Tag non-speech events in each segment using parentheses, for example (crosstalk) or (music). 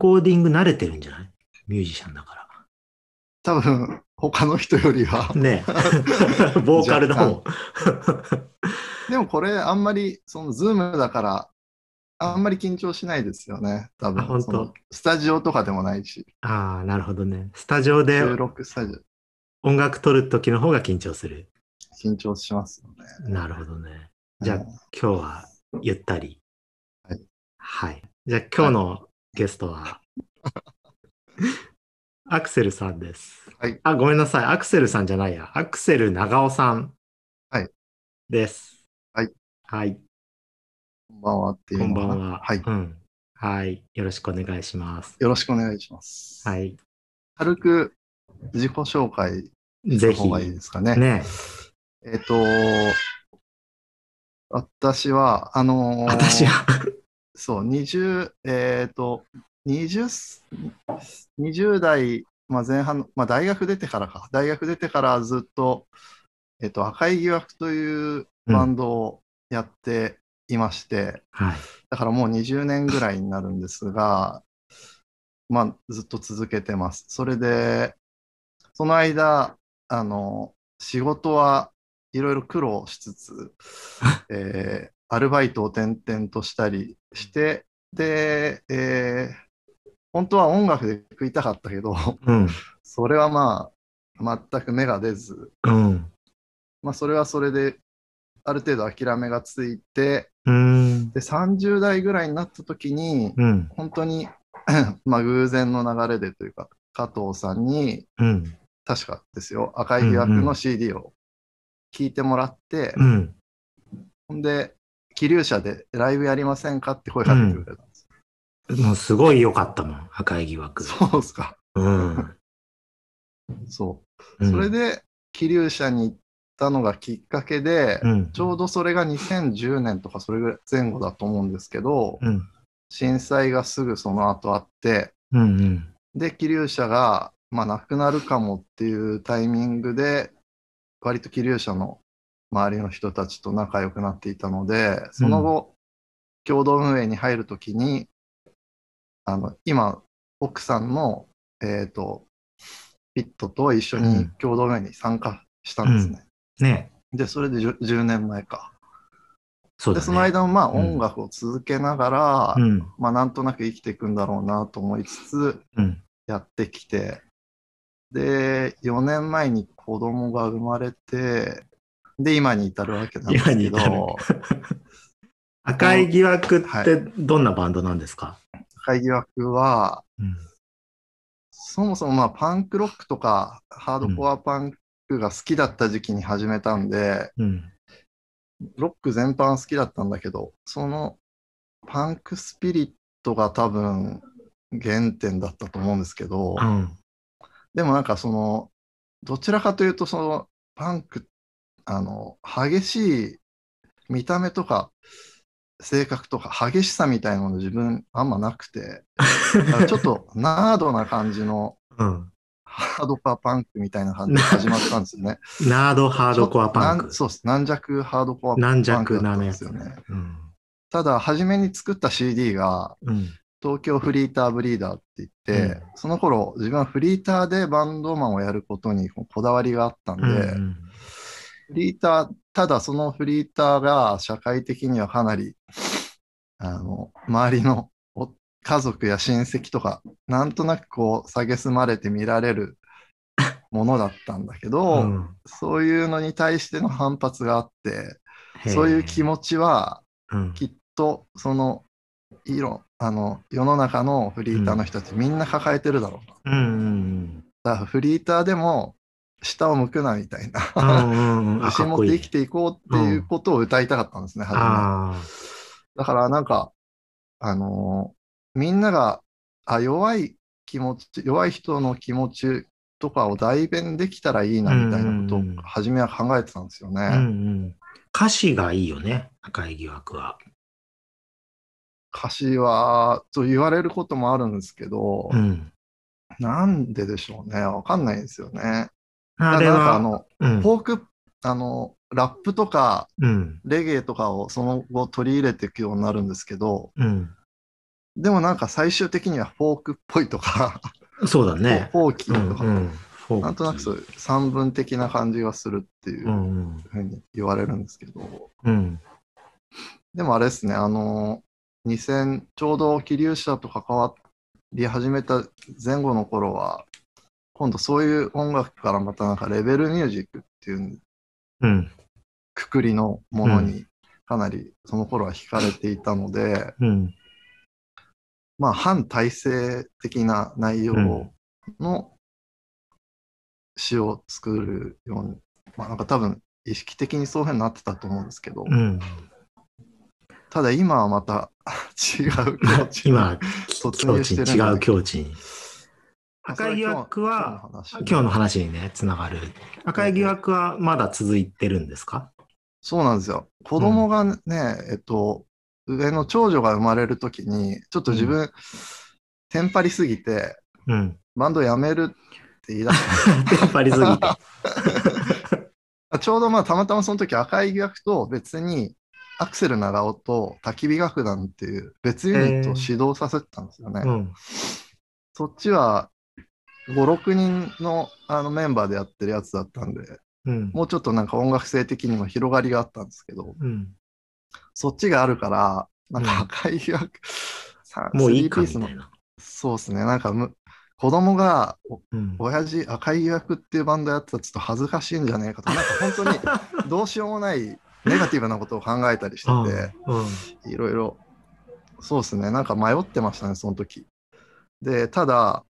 レコーディング慣れてるんじゃない？ミュージシャンだか多分、他の人よりはら。。ねえ (laughs) ボーカルの方。でもこれ、あんまり、その、ズームだから、あんまり緊張しないですよね。多あ本当スタジオとかでもないし、ああ、なるほどね。スタジオで収録スタジオ、音楽録る時の方が緊張する。緊張しますよね。なるほどね。じゃあうん今日はゆったり。はい。はい。じゃあ今日のゲストは、(laughs) アクセルさんです。はい。あ、ごめんなさい。アクセルさんじゃないや。アクセル長尾さん。はい。です。はい。はい。こんばんはっていうこんばんは。はい。うん。はい。よろしくお願いします。よろしくお願いします。はい。軽く自己紹介しぜひ。た方がいいですかね。ねえっ、と、私は、あのー私は。そう、20、えっ、と、20、20代、まあ、前半の、まあ、大学出てからか、大学出てからずっと、えっ、と、赤い疑惑というバンドをやっていまして、はい。だからもう20年ぐらいになるんですが、(laughs) まあ、ずっと続けてます。それで、その間、あの、仕事はいろいろ苦労しつつ、(laughs) えーアルバイトを転々としたりして、で、えー本当は音楽で食いたかったけど、うん。それはまあ、全く芽が出ず、うん。まあ、それはそれで、ある程度諦めがついて、うん。で、30代ぐらいになった時に、うん。本当に (coughs) まあ偶然の流れでというか、加藤さんに、うん。確かですよ、赤い疑惑の CD を聞いてもらって、うん。ほんで、気流者でライブやりませんかって声かけてくれたんです。もうすごい良かったもん。赤い疑惑。そうですか。うん。そう。それで、気流者に行ったのがきっかけで、うん。ちょうどそれが2010年とかそれぐらい前後だと思うんですけど、うん。震災がすぐその後あって、うん。うん。で、気流者が、まあ、なくなるかもっていうタイミングで、割と気流者の周りの人たちと仲良くなっていたので、その後、共同運営に入るときに、あの、今、奥さんの、えっ、と、ピットと一緒に共同運営に参加したんですね。ねで、それで 10, 10年前か。で、そね。その間もまあうん音楽を続けながら、うん。まあなんとなく生きていくんだろうなと思いつつ、うん。やってきて、で、4年前に子供が生まれて、で、今に至るわけなんですけど、赤い疑惑はってどんなバンドなんですか？会議枠は、うん。そもそもまあパンクロックとかハードコアパンクが好きだった時期に始めたんで、うん。ロック全般好きだったんだけど、そのパンクスピリットが多分原点だったと思うんですけど、うん。でもなんかその、どちらかというとそのパンク、あの、激しい見た目とか性格とか激しさみたいなの自分あんまなくて、ちょっとナードな感じのうん。ハードコアパンクみたいな感じで始まったんですよね。(laughs) ナードハードコアパンク。そうです。軟弱ハードコアパ軟ンクなやつですよね。。うん。ただ、初めに作った CD がうん。東京フリーターブリーダーって言って、うんその頃自分はフリーターでバンドマンをやることにこだわりがあったんで、うん。フリーター、ただそのフリーターが社会的にはかなり、あの、周りのお家族や親戚とか、なんとなくこう、蔑まれて見られるものだったんだけど、うん。そういうのに対しての反発があって、そういう気持ちは、うん。きっと、その、いろ、あの、世の中のフリーターの人たちみんな抱えてるだろうと。うん。うん。だからフリーターでも、下を向くなみたいな。自信持って生きていこうっていうことを歌いたかったんですね、初め。あだからなんか、あのーみんなが、あ、弱い気持ち、弱い人の気持ちとかを代弁できたらいいなみたいなことを初めは考えてたんですよね。あ。うんうん。歌詞がいいよね。赤い疑惑は。歌詞は、と言われることもあるんですけど、うん。なんででしょうね。わかんないんですよね。あれなんかあは、の、うん。フォーク、あの、ラップとかうん。レゲエとかをその後取り入れていくようになるんですけど、うん。でもなんか最終的にはフォークっぽいとか、そうだね。フォーキうーとか、んうん。フォーキーなんとなくそういう三分的な感じがするっていううんうん。ふうに言われるんですけど、うん。でもあれですね、あの、2000、ちょうど気流者と関わり始めた前後の頃は、今度そういう音楽からまたなんかレベルミュージックっていううん。くくりのものにかなりその頃は惹かれていたので、うん。まあ反体制的な内容の詩を作るように、まあなんか多分意識的にそういうふうになってたと思うんですけど、うん。ただ今はまた (laughs) 違う境地に今、突入してる違う境地に。赤い疑惑は、今日の話にね、つながる。赤い疑惑はまだ続いてるんですか？そうなんですよ。子供がね、えっと、上の長女が生まれるときに、ちょっと自分、テンパりすぎて、うん。バンドやめるって言い出し (laughs) テンパりすぎて。(laughs) た。ちょうどまあたまたまその時赤い疑惑と別にアクセル長尾と焚き火楽団っていう別ユニットを指導させてたんですよね。うん。そっちは5、6人のあのメンバーでやってるやつだったんで、うん。もうちょっとなんか音楽性的にも広がりがあったんですけど、うん。そっちがあるから、なんか赤い疑惑、さもういいかみたいな。そうですね、なんかむ子供が、おうん。親父、赤い疑惑っていうバンドやってたらちょっと恥ずかしいんじゃねえかと、なんか本当に (laughs) どうしようもないネガティブなことを考えたりしてて、うん。いろいろ、そうですね、なんか迷ってましたね、その時。で、ただ、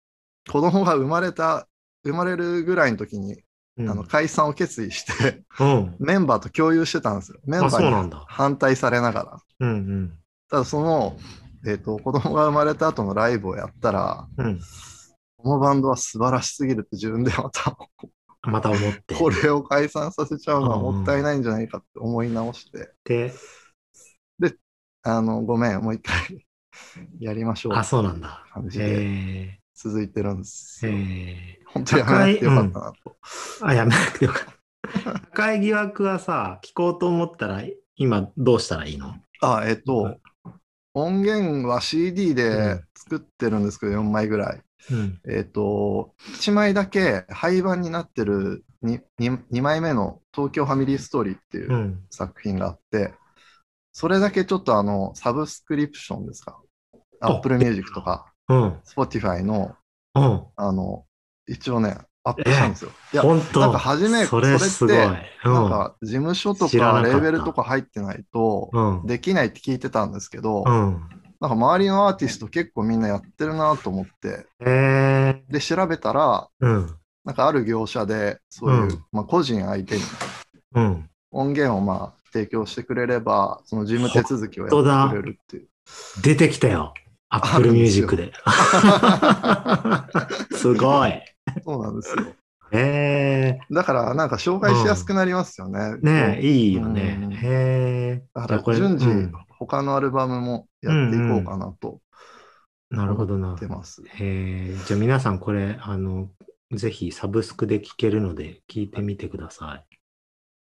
子供が生まれた、生まれるぐらいの時に、うん。あの解散を決意して、うん。メンバーと共有してたんですよ。メンバーに。反対されながら。うんただその、えっ、と、子供が生まれた後のライブをやったら、うん。うん。このバンドは素晴らしすぎるって自分でまた、(laughs) また思って。これを解散させちゃうのはもったいないんじゃないかって思い直して、で、あの、ごめん、もう一回 (laughs) やりましょう。あ、そうなんだ。感じでへ続いてるんですえ。よ。へえ。本当やめなくてよかったなと。あ、やめなくてよかった。赤い疑惑はさ、聞こうと思ったら、今どうしたらいいの？あ、えっ、と、音源は CD うでん作ってるんですけど、4枚ぐらい。うん。えっ、と、1枚だけ廃盤になってる 2, 2枚目の東京ファミリーストーリーっていううん作品があって、それだけちょっとあの、サブスクリプションですか？あ Apple Music とかうん。Spotify の、うん。あの、一応ね、アップしたんですよ。いや、本当なんか初めそれ。それうん。なんか事務所とかレーベルとか入ってないとうん。できないって聞いてたんですけど、うん。なんか周りのアーティスト結構みんなやってるなと思って、へえ。で、調べたら、うん。なんかある業者で、そういう、うんまあ、個人相手にうん。音源をまあ提供してくれれば、その事務手続きをやってくれるっていう。出てきたよ。あ Apple るんですよ Music で。(laughs) すごい。そうなんですよ。へえ。だから、なんか紹介しやすくなりますよね。ねえ、いいようんね。へえ。だから順次、うん他のアルバムもやっていこうかなとなるほどな思っ。てます。へえ。じゃあ皆さんこれ、あの、ぜひサブスクで聴けるので聞いてみてくださ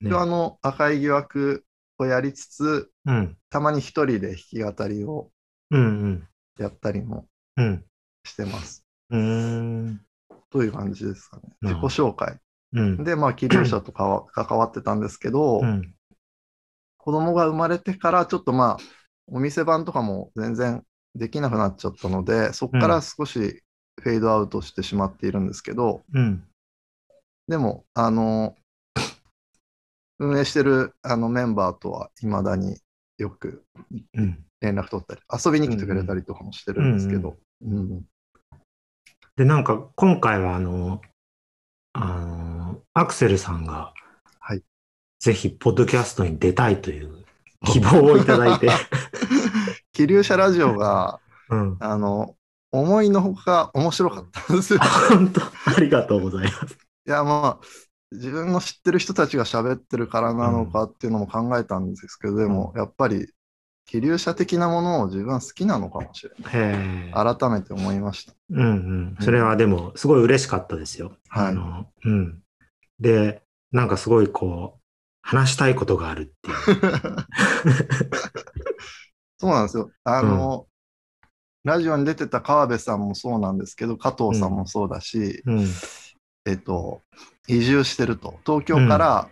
い。ねであの、赤い疑惑をやりつつ、うん。たまに一人で弾き語りをうんうん。やったりもうん。してます。うーん。という感じですかね。自己紹介。うん。で、まあ、気流者とかは (clears throat) 関わってたんですけど、うん。子供が生まれてから、ちょっとまあ、お店番とかも全然できなくなっちゃったので、そこから少しフェードアウトしてしまっているんですけど、うん。でも、あの、(clears throat) 運営してるあのメンバーとは未だによくうん。連絡取ったり、遊びに来てくれたりとかもしてるんですけど、うんで、なんか今回はあの、あの、アクセルさんが、はいぜひ、ポッドキャストに出たいという希望をいただいて、(laughs) 気流者ラジオが、うん。あの、思いのほか面白かったんですよ。本当、ありがとうございます。いや、まあ、自分の知ってる人たちが喋ってるからなのかっていうのも考えたんですけど、でも、やっぱり、気流者的なものを自分は好きなのかもしれない。改めて思いました。うんうん。それはでも、すごい嬉しかったですよ。はいあの、うん。で、なんかすごいこう、話したいことがあるっていう。(laughs) そうなんですよ。あの、ラジオに出てた川辺さんもそうなんですけど、加藤さんもそうだし、うん。えっと、移住してると。東京から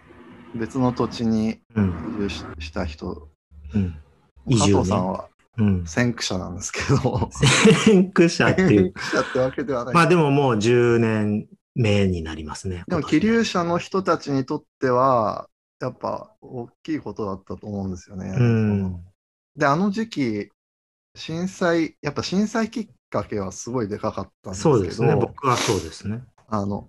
別の土地にうん。移住しした人、うん。移加。藤さんはうん。先駆者なんですけど、先駆者っていう。先駆者ってわけではない。まあでももう10年目になりますね。でも、気流者の人たちにとっては、やっぱ大きいことだったと思うんですよね。うん。で、あの時期、震災、やっぱ震災きっかけはすごいでかかったんですけど、そうですね。僕はそうですね。あの、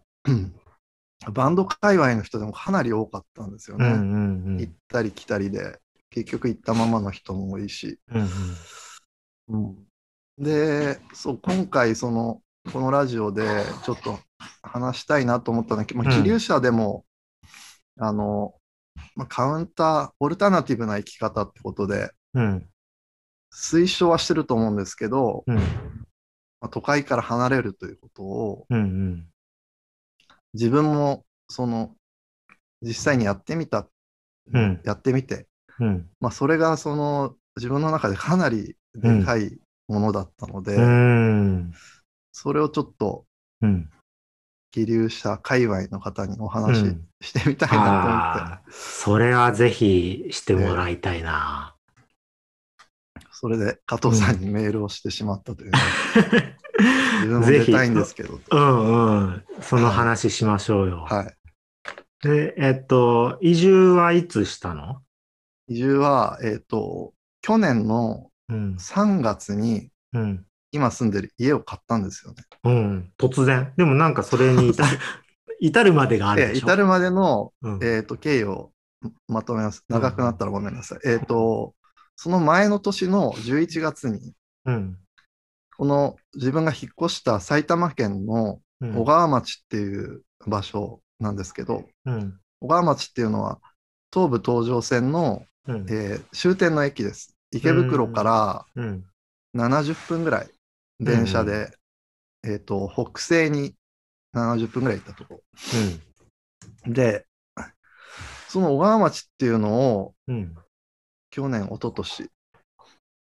バンド界隈の人でもかなり多かったんですよね。うんうんうん。行ったり来たりで、結局行ったままの人も多いし。うんうんで、そう、今回、その、このラジオでちょっと話したいなと思ったんだけど、まあ、うん気流者でも、あの、まあ、カウンター、オルタナティブな生き方ってことで、うん。推奨はしてると思うんですけど、うん。まあ、都会から離れるということを、うんうん。自分も、その、実際にやってみた、うんやってみて、うん。まあ、それが、その、自分の中でかなりでかいものだったので、うん。それをちょっと、うん。気流者界隈の方におう話んしてみたいなと思って、ああ、それはぜひしてもらいたいな。それで加藤さんにメールをしてしまったというね、(laughs) 自分も出たいんですけど、(laughs) うんうん。その話しましょうよ。はい。で、えっと、移住はいつしたの？移住は、えっ、と、去年のうん。3月にうん。今住んでる家を買ったんですよね。うん。突然。でもなんかそれに至る (laughs) 至るまでがあるで、でしょ？至るまでの、うん。えっ、と、経緯をまとめます。長くなったらごめんなさい。えっ、と、その前の年の11月に、うん。この自分が引っ越した埼玉県のうん小川町っていう場所なんですけど、うん。小川町っていうのは東武東上線の、うん。えー終点の駅です。池袋からうん。70分ぐらい電車で、えっ、と、北西に70分ぐらい行ったところ。で、その小川町っていうのをうん。うん。去年、一昨年一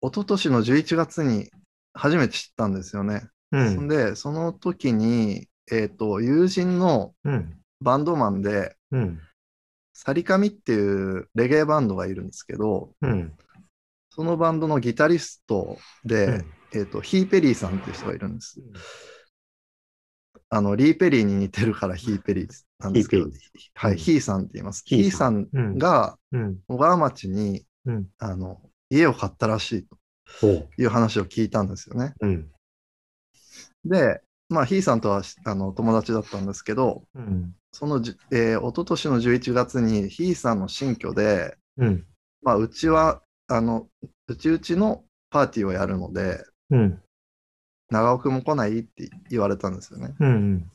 昨年の11月に初めて知ったんですよね。うん。で、その時に、えっ、と、友人のうん。バンドマンで、うん。サリカミっていうレゲエバンドがいるんですけど、うん。そのバンドのギタリストで、えっ、と、ヒーペリーさんっていう人がいるんです。あの、リーペリーに似てるからヒーペリーなんですけどヒーペ、はい、うんヒーさんって言います。ヒーさんうんがうん。小川町に、うん。あの、家を買ったらしいと。いう話を聞いたんですよね。うん。で、まあ、ヒーさんとはあの友達だったんですけど、うん。そのじ、えー、一昨年の11月にヒーさんの新居で、うん。まあ、うちは、あの、うちうちのパーティーをやるので、うん。長尾くんも来ないって言われたんですよね。うん。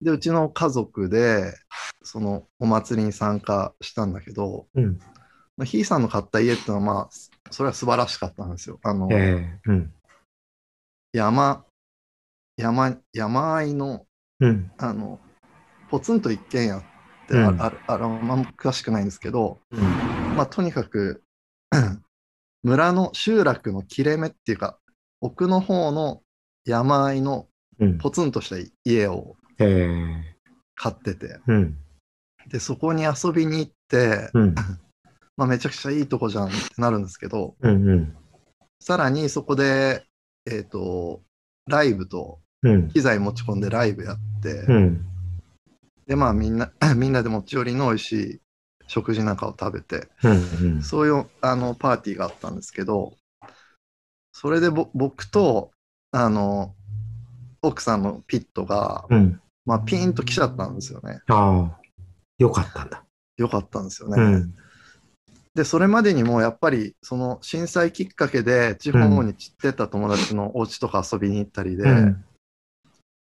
で、うちの家族で、そのお祭りに参加したんだけど、うん。まあヒーさんの買った家っていうのは、まあ、それは素晴らしかったんですよ。あの、ええ。うん。山、山、山あいの、うん。あの、ポツンと一軒家ってあ,、うんあるあの、まあ、詳しくないんですけど、うん。まあ、とにかく、(clears throat) 村の集落の切れ目っていうか、奥の方の山あいのうん。ポツンとした家をええ。買ってて、うん。で、そこに遊びに行って、うん。(laughs) まあ、めちゃくちゃいいとこじゃんってなるんですけど、うん。うん。さらにそこで、えっ、と、ライブとうん。機材持ち込んでライブやって、うん。で、まあみんな、(coughs) みんなで持ち寄りの美味しい食事なんかを食べて、うん。そういうあのパーティーがあったんですけど、それでぼ僕と、あの、奥さんのピットが、うん。まあピーンと来ちゃったんですよね。ああ。よかったんだ。よかったんですよね。うん。で、それまでにもやっぱり、その震災きっかけで地方に散ってた友達のお家とか遊びに行ったりで、うん。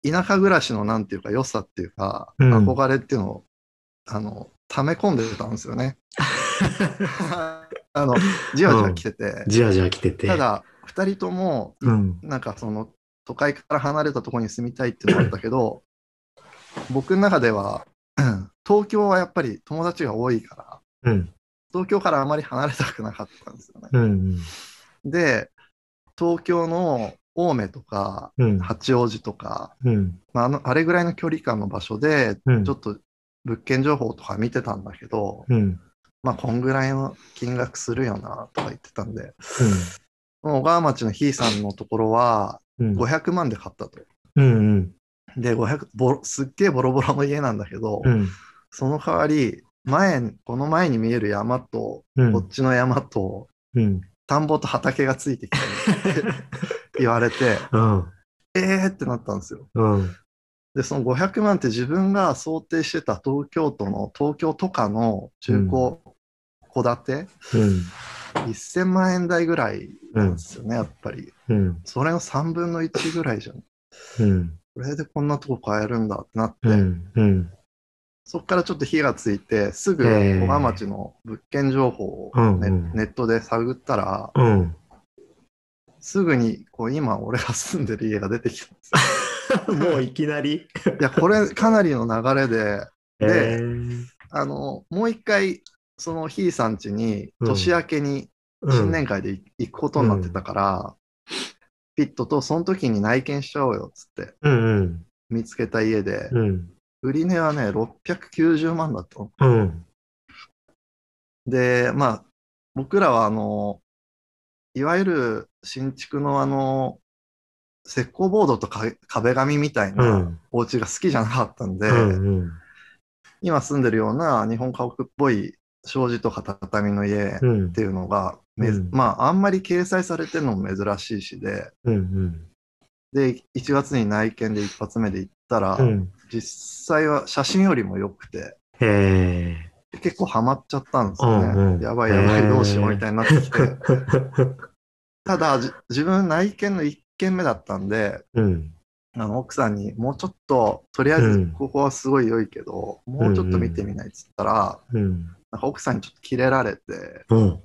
田舎暮らしのなんていうか良さっていうか、うん憧れっていうのを、あの、溜め込んでたんですよね。(laughs) あの、じわじわ来てて、じわじわ来てて。た、だ、二人とも、うん。なんかその、都会から離れたところに住みたいっていうのがあったけど、僕の中では、うん東京はやっぱり友達が多いから、うん。東京からあまり離れたくなかったんですよね。うん。で、東京の青梅とか、うん。八王子とか、うん。まあ、あのあれぐらいの距離感の場所で、うんちょっと物件情報とか見てたんだけど、うん。まあ、こんぐらいの金額するよなとか言ってたんで、小川町のひいさんのところはうん。500万で買ったと。うん。で、500ボロすっげえボロボロの家なんだけど、うん。その代わり、前、この前に見える山と、うん。こっちの山と、うん。田んぼと畑がついてきたって (laughs) 言われて、うん。えーってなったんですよ。うん。で、その500万って自分が想定してた東京都の東京都下の中古戸建て、うん。1000万円台ぐらいなんですよね、やっぱり。うん。それの3分の1ぐらいじゃん。うん。これでこんなとこ買えるんだってなって。そこからちょっと火がついて、すぐ小川町の物件情報をネ,、ネットで探ったら、うん。すぐにこう今俺が住んでる家が出てきたんですよ。(laughs) もういきなり？いや、これかなりの流れで、えーあの、もう一回、そのひいさん家にうん年明けに新年会でい行くことになってたから、ピットとその時に内見しちゃおうよっつってうんうん。見つけた家で、うん。売り値はね、690万だったの。うん。で、まあ、僕らはあの、いわゆる新築のあの、石膏ボードとか壁紙みたいうなんお家が好きじゃなかったんで、うん。今住んでるような日本家屋っぽい障子とか畳の家っうん。ていうのが、うんまあ、あんまり掲載されてるのも珍しいしで、うん。で、1月に内見で一発目で行ったら、うん。実際は写真よりも良くて、へ結構ハマっちゃったんですよね。うんうんやばいやばい、どうしようみたいになってきて。ー (laughs) ただ、じ自分内見の1軒目だったんで、うん。あの奥さんにもうちょっと、とりあえずここはすごい良いけど、もうちょっと見てみないっつったら、うん。なんか奥さんにちょっとキレられて、うん。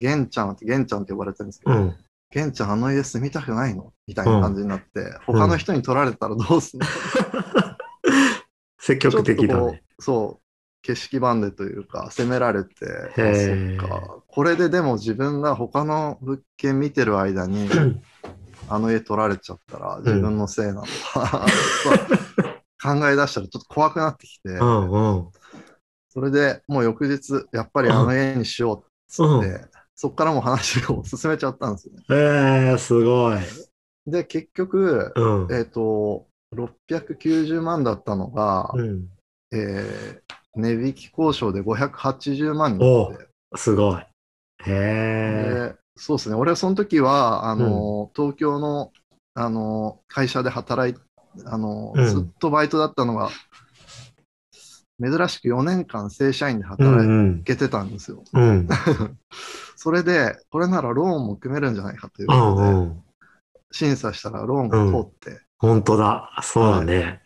玄ちゃんって、玄ちゃんって呼ばれてるんですけど、うん。玄ちゃんあの家住みたくないの？みたいな感じになって、他の人に取られたらどうすんの、(laughs) 積極的だね。うそう、景色版でというか、責められて、そっか。これででも自分が他の物件見てる間に、(clears throat) あの家取られちゃったら自分のせいなのか、(laughs) 考え出したらちょっと怖くなってきて、うんうん。それでもう翌日、やっぱりあの家にしようっつって、うそっからもう話を進めちゃったんですよね。えー、すごい。で、結局、うん。えっ、と、690万だったのが、うん。えー値引き交渉で580万になって、すごい。へえ。でそうですね、俺はその時は、あの、東京の、あの、会社で働いあの、うんずっとバイトだったのが、珍しく4年間正社員でう働んけてたんですよ。うん。(laughs) それで、これならローンも組めるんじゃないかといううことで、んうん。審査したらローンが通って、本当だ。そうだね。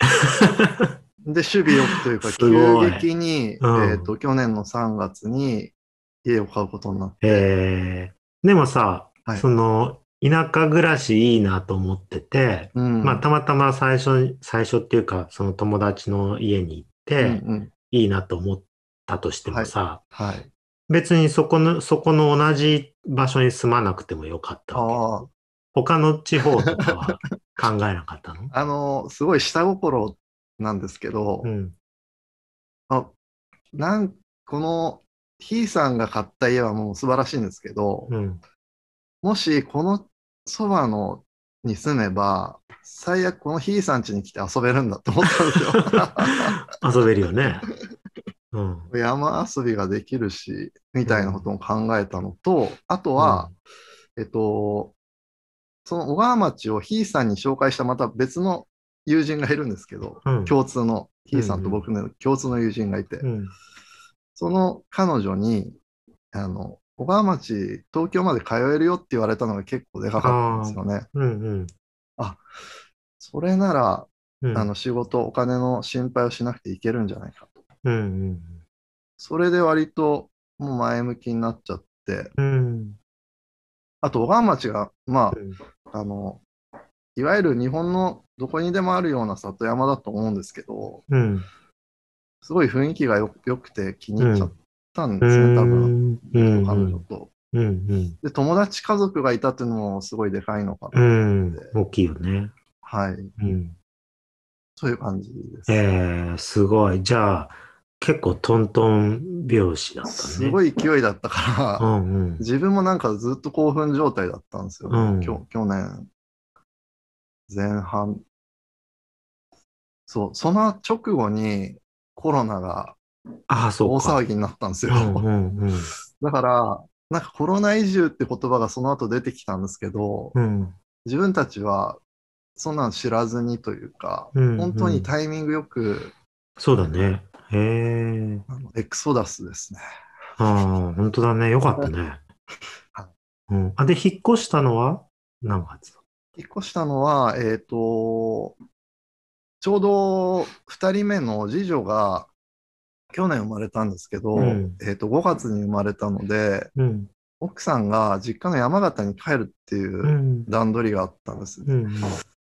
で、守備よくというか、(laughs) 急激に、うんえっ、と、去年の3月に家を買うことになって、へえ。でもさ、はいその、田舎暮らしいいなと思ってて、うんまあ、たまたま最初、最初っていうか、その友達の家に行って、うんうんいいなと思ったとしてもさ、はい。別にそこの、そこの同じ場所に住まなくてもよかったわけ。あ他の地方とかは考えなかったの？あ、(laughs) あの、すごい下心なんですけど、うん。あなんこの、ひいさんが買った家はもう素晴らしいんですけど、うん。もしこのそばのに住めば、最悪このひいさん家に来て遊べるんだと思ったんですよ。(laughs) 遊べるよね。うん。山遊びができるし、みたいなことも考えたのと、あとは、えっと、その小川町をひいさんに紹介したまた別の友人がいるんですけど、うん、共通の、ひいさんと僕の共通の友人がいて、うん。その彼女に、あの、小川町、東京まで通えるよって言われたのが結構でかかったんですよね。うん。うん。それなら、うん。あの、仕事、お金の心配をしなくていけるんじゃないかと。うん。それで割ともう前向きになっちゃって、うん。あと小川町が、まうん。あ、あの、いわゆる日本のどこにでもあるような里山だと思うんですけど、うん。すごい雰囲気がよよくて気に入っちゃったんうですね、多分。ん。うん。彼女と。うんうん。で、友達家族がいたっていうのもすごいでかいのかうな。ん。大きいよね。はい。うん。そういう感じです。えー、すごい。じゃあ、結構トントン拍子だったね。すごい勢いだったから、うんうん。自分もなんかずっと興奮状態だったんですよ。うんきょ去年、前半。そう、その直後にコロナがああ、そう大か。騒ぎになったんですよ。うんうんうん。(laughs) だから、なんかコロナ移住って言葉がその後出てきたんですけど、うん。自分たちはそんなん知らずにというか、うん本当にタイミングよく、そうだね。へえ。あのエクソダスですね。ああ、本当だね。よかったねはい。うん。あ、で、引っ越したのは？何月だ？引っ越したのは、えっ、と、ちょうど2人目の次女が去年生まれたんですけど、うんえっ、と、5月に生まれたので、うん。奥さんが実家の山形に帰るっていううん段取りがあったんです。うん。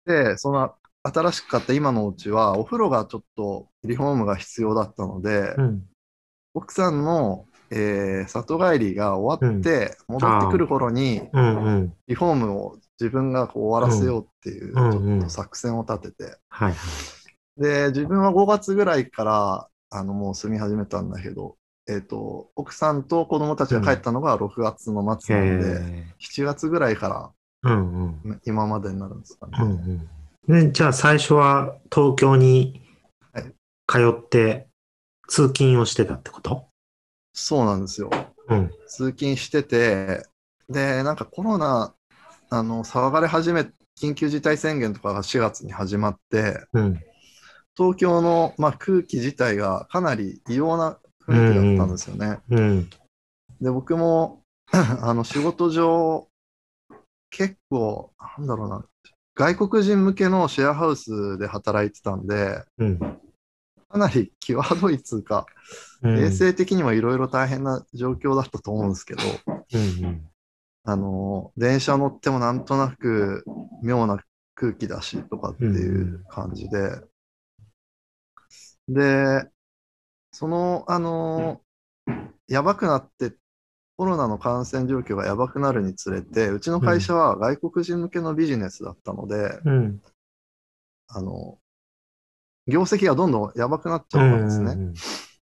で、その新しく買った今のお家は、お風呂がちょっとリフォームが必要だったので、うん。奥さんの、えー里帰りが終わって、戻ってくる頃に、うん。うん。リフォームを自分がこう終わらせようっていう、うんちょっと作戦を立てて、はいはい。で、自分は5月ぐらいから、あの、もう住み始めたんだけど、えっ、と、奥さんと子供たちが帰ったのが6月の末なので、へ7月ぐらいから。今までになるんですかね。うんうん。で、じゃあ最初は東京にはい通って通勤をしてたってこと？そうなんですよ。うん。通勤してて、で、なんかコロナ、あの、騒がれ始め、緊急事態宣言とかが4月に始まって、うん。東京の、まあ、空気自体がかなり異様な雰囲気だったんですよね。うん。で、僕も、(clears throat) あの、仕事上、結構、なんだろうな、外国人向けのシェアハウスで働いてたんで、うん。かなり際どいつうか、うん。衛生的にもいろいろ大変な状況だったと思うんですけど、うんうん。あの、電車乗ってもなんとなく妙な空気だしとかっていう感じで、で、その、あの、やばくなって、コロナの感染状況がやばくなるにつれて、うちの会社は外国人向けのビジネスだったので、うん。あの、業績がどんどんやばくなっちゃったんですね。うん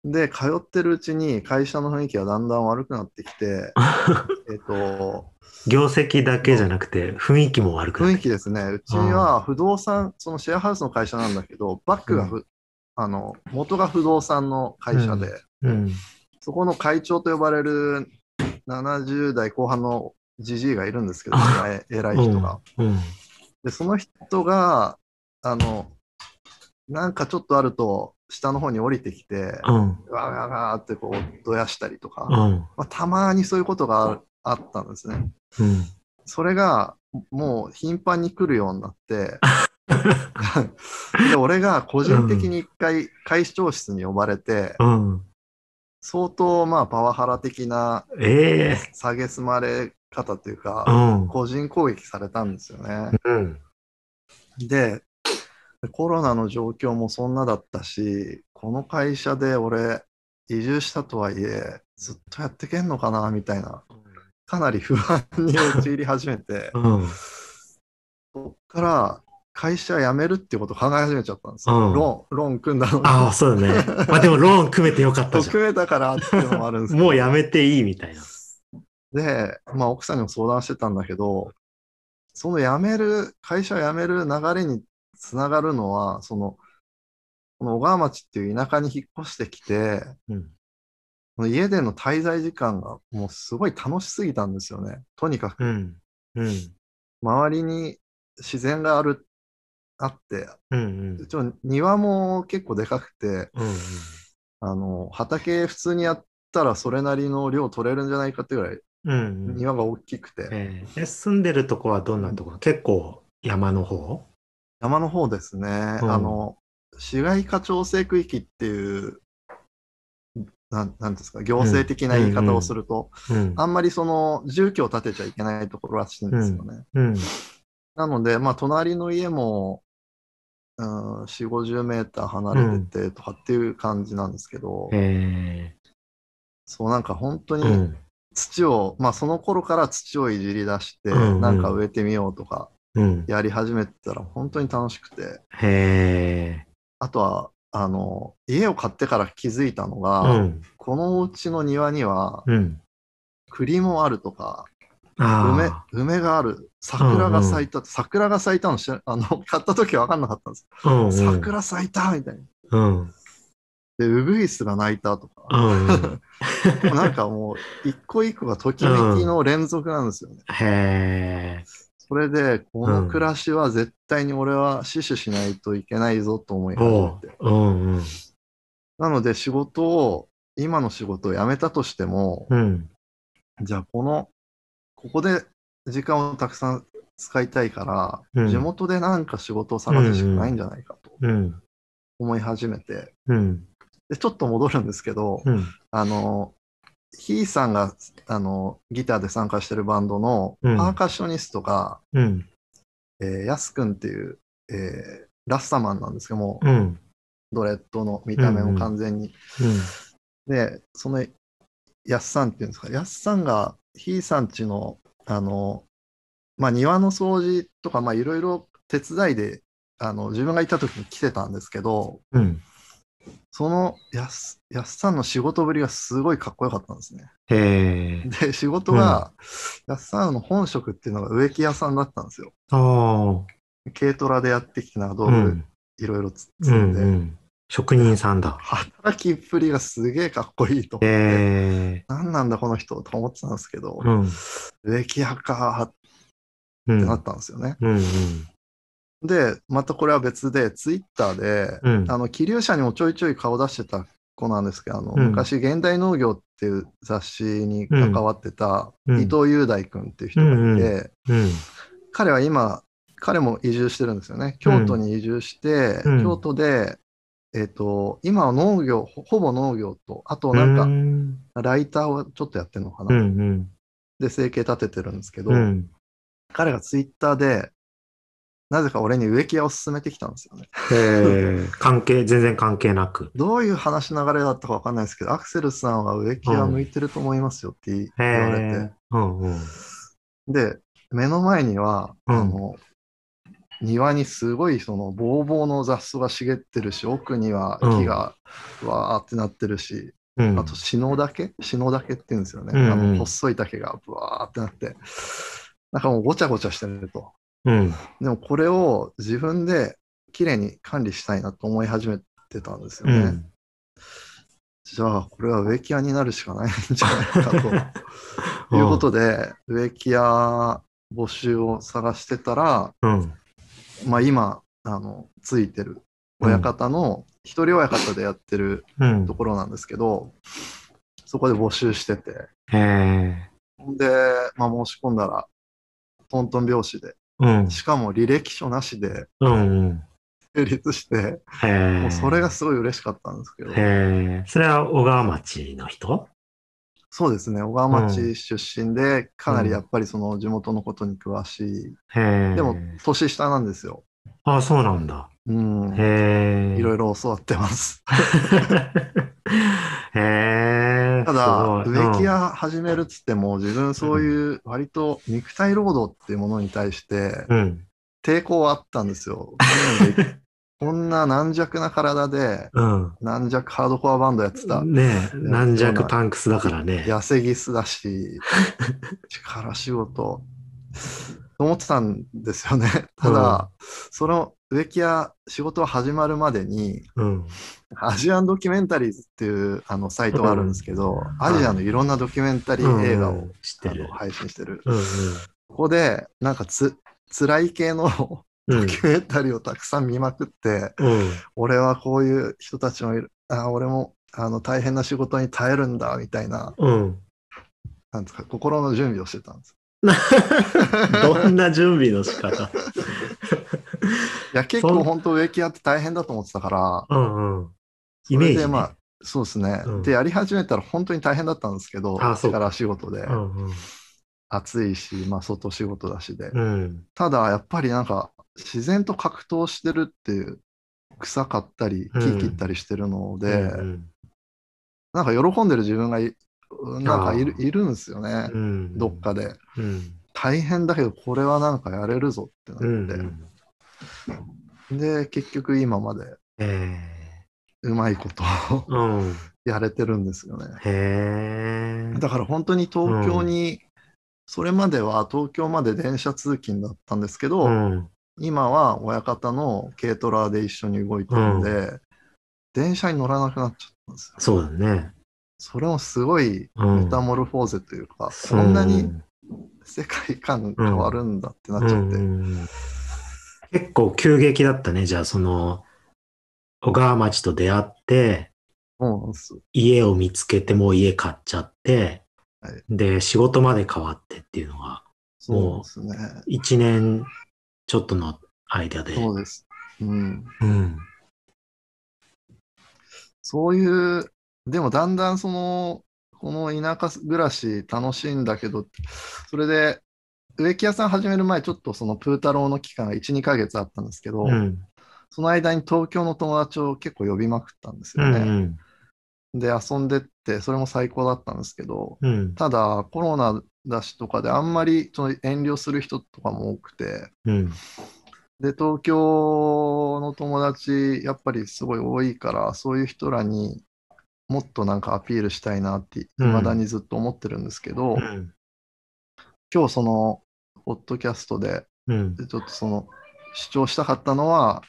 で、通ってるうちに会社の雰囲気がだんだん悪くなってきて、(laughs) えっと、業績だけじゃなくて雰囲気も悪くな雰囲って気ですね。うちは不動産、そのシェアハウスの会社なんだけど、バックがふ、あの、元が不動産の会社で、うん。そこの会長と呼ばれる70代後半のじじいがいるんですけど、え偉い人が。うん。で、その人が、あの、なんかちょっとあると、下の方に降りてきて、うん。わーわってこう、どやしたりとか、うん。まあ、たまにそういうことがああったんですね。うん。それが、もう頻繁に来るようになって、(laughs) で、俺が個人的に一回会長室に呼ばれて、うん。相当まあパワハラ的なええ下げすまれ方といううか、ん。個人攻撃されたんですよね。うん。で、コロナの状況もそんなだったし、この会社で俺移住したとはいえ、ずっとやってけんのかなみたいな、かなり不安に陥り始めて、うん。そっから会社辞めるっていうことを考え始めちゃったんですよ。うんローン、ローン組んだのに。ああ、そうだね。(laughs) まあでもローン組めてよかったじゃ組めたからっていうのもあるんですけど。ん。もうやめていいみたいな。で、まあ奥さんにも相談してたんだけど、その辞める、会社辞める流れにつながるのは、その、この小川町っていう田舎に引っ越してきて、うん。その家での滞在時間がもうすごい楽しすぎたんですよね。とにかく。うん。うん。周りに自然がある、あって、うん。一応庭も結構でかくて、うん。あの、畑普通にやったらそれなりの量取れるんじゃないかってぐらいうん。庭が大きくて、えーえ住んでるとこはどんなとこ？ろ結構山の方？山の方ですね、うんあの、市街化調整区域っていう、なんなんですか、行政的な言い方をすると、うん。あんまりその住居を建てちゃいけないところらしいんですよね。うん。なので、まあ、隣の家も、うん、4、50メーター離れててとかっていう感じなんですけど、えそうなんか本当ー、にうん。土を、まあその頃から土をいじり出して、うんうんなんか植えてみようとかうん。やり始めたら本当に楽しくて。あとは、あの、家を買ってから気づいたのうが、ん。このお家の庭にはうん。栗もあるとか、あ梅あ。梅がある、桜が咲いた、桜が咲いたのあの (laughs) 買った時は分かんなかったんです。うん、うん。桜咲いたみたいな。うん。で、ウグイスが鳴いたとか。うん。うん (laughs) なんかもう、一個一個がときめきの連続なんですよね。(laughs) へえ。それで、この暮らしは絶対に俺は死守しないといけないぞと思いて。。うんうん。なので、仕事を、今の仕事を辞めたとしても、うん。じゃあ、この、ここで時間をたくさん使いたいから、うん地元でなんか仕事を探すしかないんじゃないかとうん。思い始めて、うん。で、ちょっと戻るんですけど、うん。あの、ひーさんがあのギターで参加してるバンドのうんパーカッショニストが、うん。えーやすくんっていう、えーラスタマンなんですけども、うん。ドレッドの見た目も完全に。で、そのやすさんっていうんですか、やすさんがひーさんちの、あの、まあ、庭の掃除とか、まあ、いろいろ手伝いで、あの、自分がいた時に来てたんですけど、うん。そのやすやすさんの仕事ぶりがすごいかっこよかったんですね。へえ。で、仕事が、やすさんの本職っていうのが植木屋さんだったんですよ。ああ。軽トラでやってきて、な道具うん。いろいろ積んで、んうん。職人さんだ。働きっぷりがすげえかっこいいと思って、へえ。何なんだこの人と思ってたんですけど、うん。植木屋かうん。ってなったんですよね。うんうん。で、またこれは別で、ツイッターで、うん。あの、気流社にもちょいちょい顔出してた子なんですけど、あの、うん昔、現代農業っていう雑誌に関わってたうん伊藤雄大君っていう人がいて、うんうん。彼は今、彼も移住してるんですよね。京都に移住して、うん京都で、えっ、と、今は農業、ほほぼ農業と、あとなんうんか、ライターをちょっとやってるのかうな。んで、生計立ててるんですけど、うん。うん。彼がツイッターで、なぜか俺に植木屋を勧めてきたんですよね。へえ。(laughs) 関係、全然関係なく。どういう話の流れだったかわかんないですけど、アクセルさんは植木屋向いてると思いますよって言われてえ。。うんうん。で、目の前には、うんあの、庭にすごいそのぼうぼうの雑草が茂ってるし、奥には木がわーってなってるし、うん。あと篠竹篠竹って言うんですよね。うんうんあの細い竹がぶわーってなって、なんかもうごちゃごちゃしてると。うん。でもこれを自分で綺麗に管理したいなと思い始めてたんですよね。うん。じゃあ、これは植木屋になるしかないんじゃないかと (laughs) いうことで、植木屋募集を探してたら、うん。まあ今、あの、ついてる親方の、一人親方でやってるうんと。ころなんですけど、そこで募集してて、へえ。で、まあ申し込んだら、トントン拍子で、うん。しかも履歴書なしで。成立して。もうそれがすごい嬉しかったんですけど。それは小川町の人？そうですね、小川町出身で、かなりやっぱりその地元のことに詳しい、へえ。でも年下なんですよ。あ、そうなんだ。うん、へえ。いろいろ教わってます。(laughs) へえ。ただ、植木屋始めるっつっても、自分そういう割と肉体労働っていうものに対してうん。抵抗はあったんですよ。こんな軟弱な体で、うん。軟弱ハードコアバンドやってた、ねえ、軟弱パンクスだからね。痩せギスだし、(laughs) 力仕事、と思ってたんですよね。ただ、その植木屋仕事が始まるまでに、うん。アジアンドキュメンタリーズっていうあのサイトがあるんですけど、んアジアのいろんなドキュメンタリー映画を。配信してる。うんここで、なんかつ、辛い系のうん。ドキュメンタリーをたくさん見まくって、うん。俺はこういう人たちもいる、あ俺もあの大変な仕事に耐えるんだ、みたいな、うん。なんですか、心の準備をしてたんです。(laughs) どんな準備の仕方？(laughs) いや、結構本当植木屋って大変だと思ってたから、うんうん。そイメージ、ね。れでまあ、そうですね、うんで、やり始めたら本当に大変だったんですけど、あそうか力仕事で、うんうん。暑いし、まあ、外仕事だしで。うん。ただ、やっぱりなんか、自然と格闘してるっていう、草刈ったり、うん。木切ったりしてるので、うんなんか喜んでる自分がいなんかいるいるんですよね、うん、どっかで。うん、大変だけど、これはなんかやれるぞってなって。うんうん、で、結局今までえうまいことを (laughs) やれてるんですよね。だから本当に東京に、それまでは東京まで電車通勤だったんですけど、うん、今は親方の軽トラで一緒に動いてるんで、電車に乗らなくなっちゃったんですよ。そうだね。それもすごいうんメタモルフォーゼというか、こんなに世界観変わるんだってなっちゃって。うん結構急激だったね。じゃあ、その、小川町と出会って。家を見つけてもう家買っちゃって、はいで、仕事まで変わってっていうのが、そうですね。一年ちょっとの間で。そうです。うん。うん。そういう、でもだんだんその、この田舎暮らし楽しいんだけど、それで植木屋さん始める前、ちょっとそのプー太郎の期間が1、2ヶ月あったんですけど、うん。その間に東京の友達を結構呼びまくったんですうよね。ん。で、遊んでって、それも最高だったんですけど、うん。ただコロナだしとかであんまりその遠慮する人とかも多くて、うん。で、東京の友達、やっぱりすごい多いから、そういう人らにもっとなんかアピールしたいなって、うん未だにずっと思ってるんですけど、うん。今日その、ポッドキャストで、うん。ちょっとその、主張したかったのは、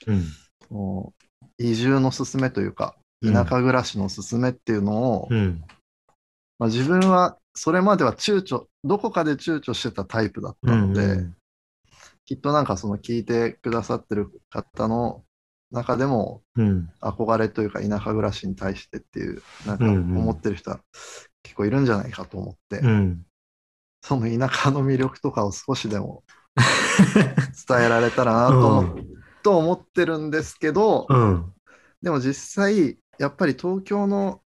移住の勧めというか、田舎暮らしの勧めっていうのを、うん。まあ、自分はそれまでは躊躇、どこかで躊躇してたタイプだったので、きっとなんかその聞いてくださってる方の中でもうん。憧れというか田舎暮らしに対してっていうなんかうんうん思ってる人は結構いるんじゃないかと思って、うん。その田舎の魅力とかを少しでも (laughs) 伝えられたらなと思,、と思ってるんですけど、うん。でも実際やっぱり東京の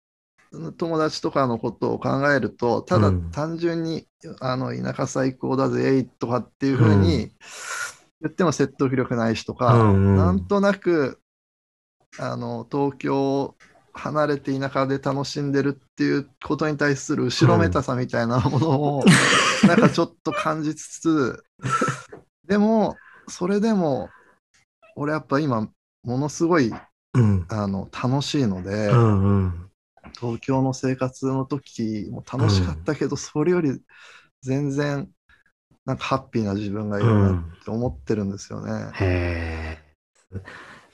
友達とかのことを考えるとただうん単純に、あの田舎最高だぜとかっていうふうに言っても説得力ないしとか、うんうんなんとなくあの東京を離れて田舎で楽しんでるっていうことに対する後ろめたさみたいなものを、(laughs) なんかちょっと感じつつでもそれでも俺やっぱ今ものすごいうん。あの楽しいので、うん。うん。東京の生活の時も楽しかったけど、それより全然なんかハッピーな自分がいるなって思ってるんですよね。へえ。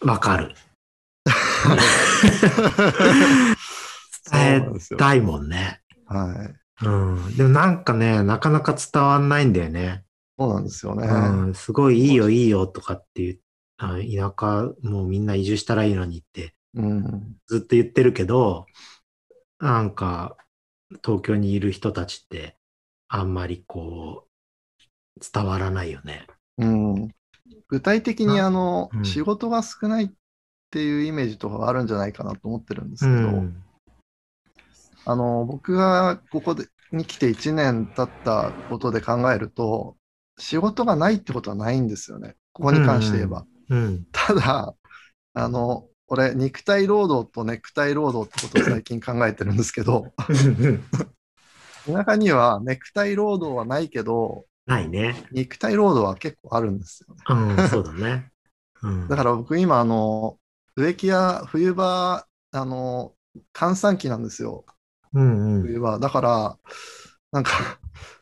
わかる。伝。えたいもんね。はい。うん。でもなんかね、なかなか伝わんないんだよね。そうなんですよね。うん。すごいいいよいいよとかっていう、あ田舎もうみんな移住したらいいのにってうん。ずっと言ってるけど、なんか東京にいる人たちってあんまりこう伝わらないよね。うん。具体的にあの、うん仕事が少ないっていうイメージとかがあるんじゃないかなと思ってるんですうけど、ん。あの、僕がここでに来て1年経ったことで考えると、仕事がないってことはないんですよね。ここに関して言えば。うん。ただ、あの、俺、肉体労働とネクタイ労働ってことを最近考えてるんですけど、田舎にはネクタイ労働はないけど、ないね。肉体労働は結構あるんですよね。うん、そうだね。うん。だから僕今、あの、植木屋、冬場、あの、閑散期なんですよ。うんうん。冬場。だから、なんか、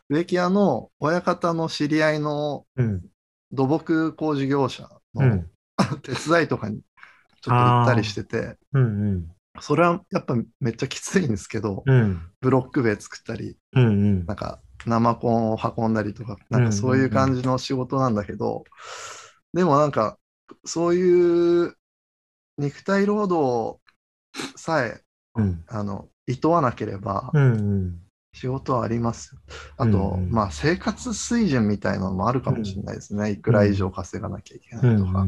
植木屋の親方の知り合いのうん。土木工事業者のうん。(laughs) 手伝いとかにちょっと行ったりしてて、うんうん。それはやっぱめっちゃきついんですけど、うん。ブロック塀作ったり、うんうん。なんか生コンを運んだりとか、なんかそういう感じの仕事なんだけど、でもなんか、そういう肉体労働さえ、うん。あの、厭わなければうんうん。仕事はありますよ。あと、うんうんまあ生活水準みたいなのもあるかもしれないですね。いくら以上稼がなきゃいけないとか。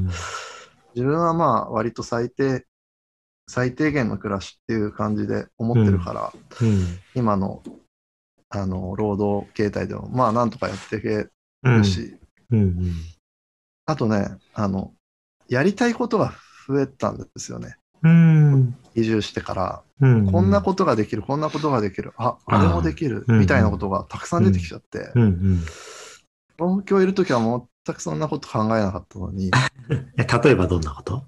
自分はまあ割と最低、最低限の暮らしっていう感じで思ってるから、うん。今のあの労働形態でもまあなんとかやっていけうん。るし、うんうん。あとね、あの、やりたいことが増えたんですよね。うん。移住してから、うん。こんなことができる、こんなことができる、あ、あれもできる、うんみたいなことがたくさん出てきちゃって、うんうん。東京いるときは全くそんなこと考えなかったのに、(laughs) え例えばどんなこと？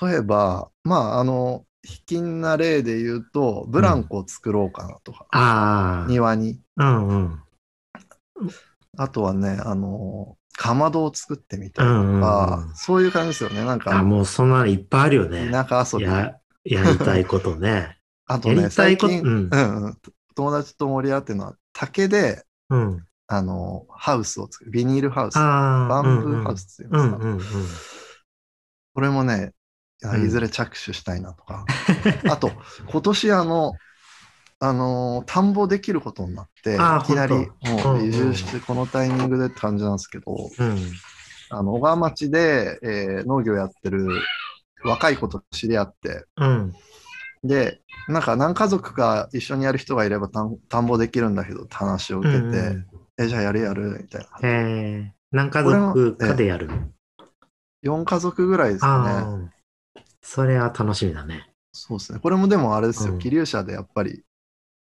例えば、まあ、あの、卑近な例で言うと、ブランコを作ろうかなとか、ああ。庭に。うんうん。あとはね、あの、かまどを作ってみたりとうんうんか、うんそういう感じですよね。なんあ、か、もうそんなのいっぱいあるよね。田舎遊び。や、やりたいことね。(laughs) あとね、最近、うん。うんうん、友達と盛り合ってるのは、竹で、うん。あの、ハウスを作る。ビニールハウス。バンブーハウスっていうんですか？うんうんうん。これもね、いずれ着手したいなとか。(laughs) あと、今年あの、あのー田んぼできることになって、いきなりもう移住してこのタイミングでって感じなんですけど、うん。あの、小川町で、えー農業やってる若い子と知り合って、うん。で、なんか何家族か一緒にやる人がいれば田んぼできるんだけどって話を受けて、うんうんえ、じゃあやるやるみたいな。へえ。何家族かでやる？の4家族ぐらいですかね。それは楽しみだね。そうですね。これもでもあれですよ、うん桐生社でやっぱり、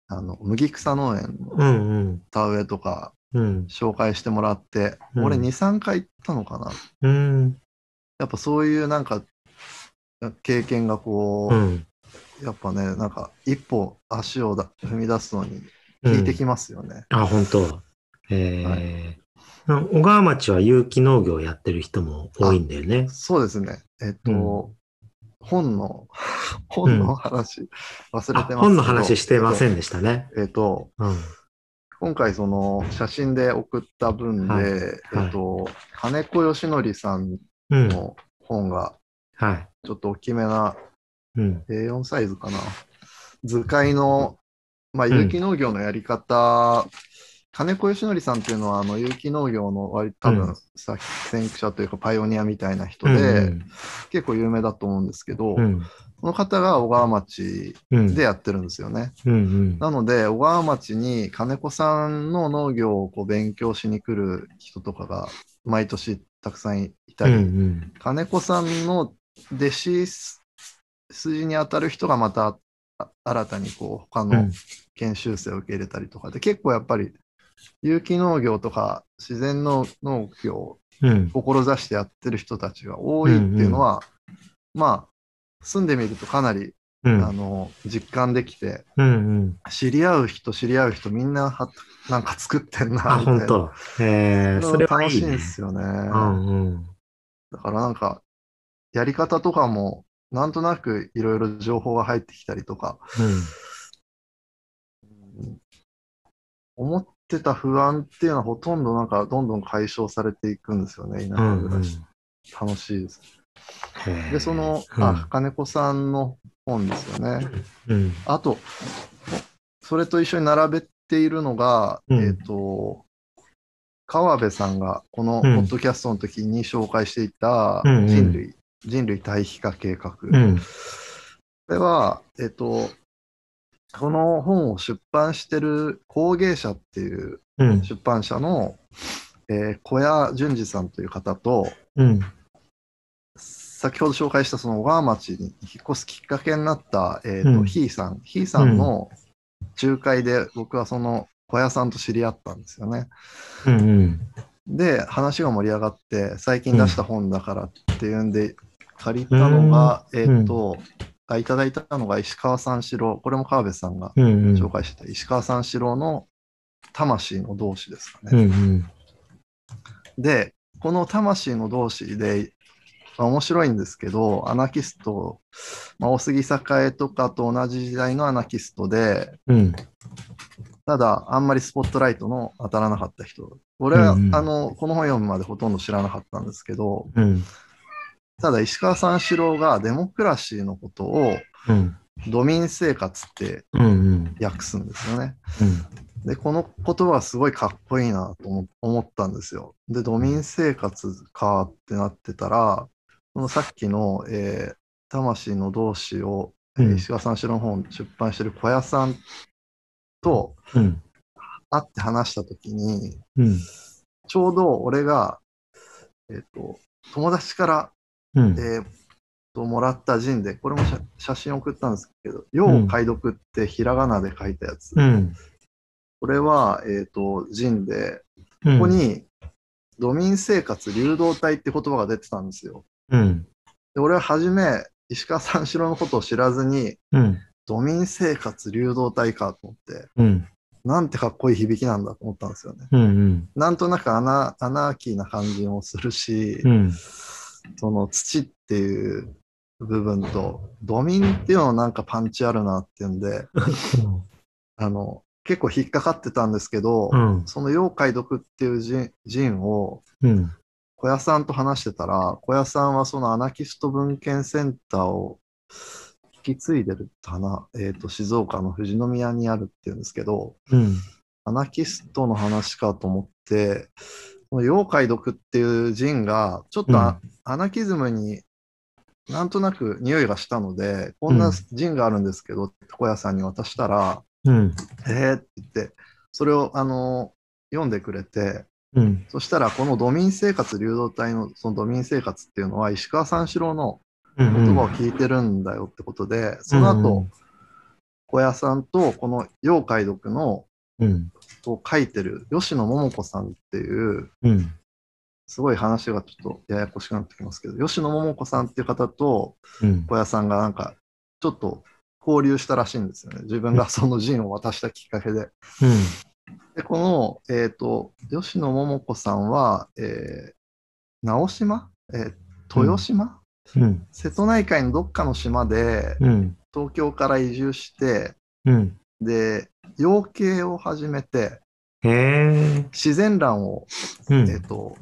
あの、麦草農園のうんうん。田植えとかうん。紹介してもらって、うん俺2、3回行ったのかな。うん。やっぱそういうなんか、経験がこう、うん。やっぱね、なんか一歩足をだ踏み出すのに効いてきますよね。あ、本当。ええ。小川町は有機農業をやってる人も多いんだよね。そうですね。えっと、うん本の、(laughs) 本の話、忘れてます本の話してませんでしたね。えっと、うん。今回その写真で送った分で、はいえっと、金子義則さんうん。の本がはい。ちょっと大きめなうん。A4 サイズかな。図解の、まあ、うん有機農業のやり方、金子義則さんっていうのは、あの、有機農業の割と多う分、さ先駆者というかパイオニアみたいな人うんで、結構有名だと思うんですけど、うん。この方が小川町うん。でやってるんですよね。うんうん。なので、小川町に金子さんの農業をこう勉強しに来る人とかが毎年たくさんいたうんり、うん。金子さんの弟子筋に当たる人がまたあ新たにこう他のうん研修生を受け入れたりとかで、結構やっぱり有機農業とか自然の農業をうん。志してやってる人たちが多いっていうのは、まあ住んでみるとかなり、うん。あの実感できてうんうん。知り合う人知り合う人みんなはなんか作ってんなあ、みたいな。ええ、それは楽しいん。ですよね。うんうん。だからなんか、やり方とかも、なんとなくいろいろ情報が入ってきたりとか、うん思ってた不安っていうのはほとんどなんかどんどん解消されていくんですよね、田舎うんうん暮らし。楽しいです。で、その、うんあ、金子さんの本ですよね。うん。あと、それと一緒に並べているのが、うんえっ、と、川辺さんがこのポうんッドキャストの時に紹介していたうんうん人類、人類対比化計画。うん。これは、えっ、と、この本を出版してる工芸社っていううん。出版社の、えー小谷淳二さんという方と、うん。先ほど紹介したその小川町に引っ越すきっかけになった、えーとうんひーさん、ひーさんの仲介で僕はその小屋さんと知り合ったんですよね。うんうん。で、話が盛り上がって、最近出した本だからっていうんで、借りたのが、うんえっ、と、あいただいたのが石川三四郎、これも川辺さんがうんうん。紹介してた石川三四郎の魂の同士ですかうんね。うん。で、この魂の同士で、まあ、面白いんですけど、アナキスト、まあ、大杉栄とかと同じ時代のアナキストで、うん。ただ、あんまりスポットライトの当たらなかった人。俺は、うんうんあの、この本読むまでほとんど知らなかったんですけど、うん。ただ石川三四郎がデモクラシーのことをうん。ドミン生活ってうんうん。訳すんですよね。うん。で、この言葉はすごいかっこいいなと思思ったんですよ。で、ドミン生活かってなってたら、このさっきの、えー魂の同士を、えーうん石川三四郎の本出版してる小屋さんとうん。会って話したときに、うん。ちょうど俺が、えっ、と、友達から、うん。えーともらったジンで、これも写写真送ったんですけど、要解読ってひらがなで書いたやつ。うん。これは、えっ、と、ジンで、こここ、に、ドミン生活流動体って言葉が出てたんですよ。うん。で、俺は初め、石川三四郎のことを知らずに、うん。ドミン生活流動体かと思って、うん。なんてかっこいい響きなんだと思ったんですよね。うん。うん。なんとなくアナアナーキーな感じもするし、うん。その土っていう部分と、ドミンっていうのなんかパンチあるなっていうんで、あの、結構引っかかってたんですけど、うん。その妖怪読っていうジンジンをうん。小屋さんと話してたら、小屋さんはそのアナキスト文献センターを引き継いでるかな、えっ、と、静岡の富士宮にあるっていうんですけど、うん。アナキストの話かと思って、妖怪読っていうジンが、ちょっとあ、アナキズムになんとなく匂いがしたので、こんなジンがあるんですけど、小屋さんに渡したら、うん。えーって言って、それを、あの、読んでくれて、うん。そしたら、このドミン生活流動体のそのドミン生活っていうのは、石川三四郎のうん。言葉を聞いてるんだよってことで、その後、小屋さんとこの妖怪読のうん。を書いてる吉野桃子さんっていう、うん。すごい話がちょっとややこしくなってきますけど、吉野桃子さんっていう方とうん。小屋さんがなんか、ちょっと交流したらしいんですよね。自分がその陣を渡したきっかけで。で、この、えっ、と、吉野桃子さんは、えー直島、えー豊島、うん。瀬戸内海のどっかの島でうん。東京から移住して、うん。で、養鶏を始めて。自然卵を、うん。えっ、と、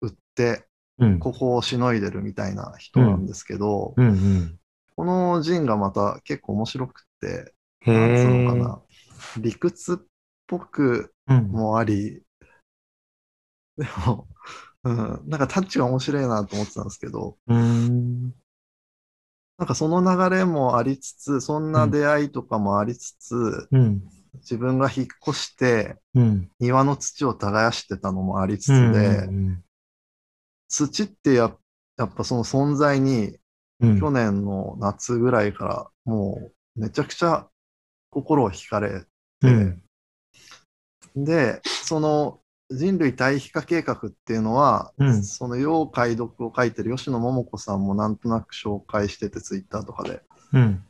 売って、うん。ここをしのいでるみたいな人なんですけど、うん。うん。このジンがまた結構面白くって、へなんつうのかえ。な、理屈っぽくうん。もあり、でも、うん、なんかタッチが面白いなと思ってたんですけど、うん。なんかその流れもありつつ、そんな出会いとかもありつつ、うん。自分が引っ越してうん。庭の土を耕してたのもありつつうん。で、土ってややっぱその存在にうん。去年の夏ぐらいからもうめちゃくちゃ心を惹かれうん。で、その人類対比化計画っていうのは、うんその妖怪読を書いてる吉野桃子さんもなんとなく紹介してて、ツイッターとかで。うん。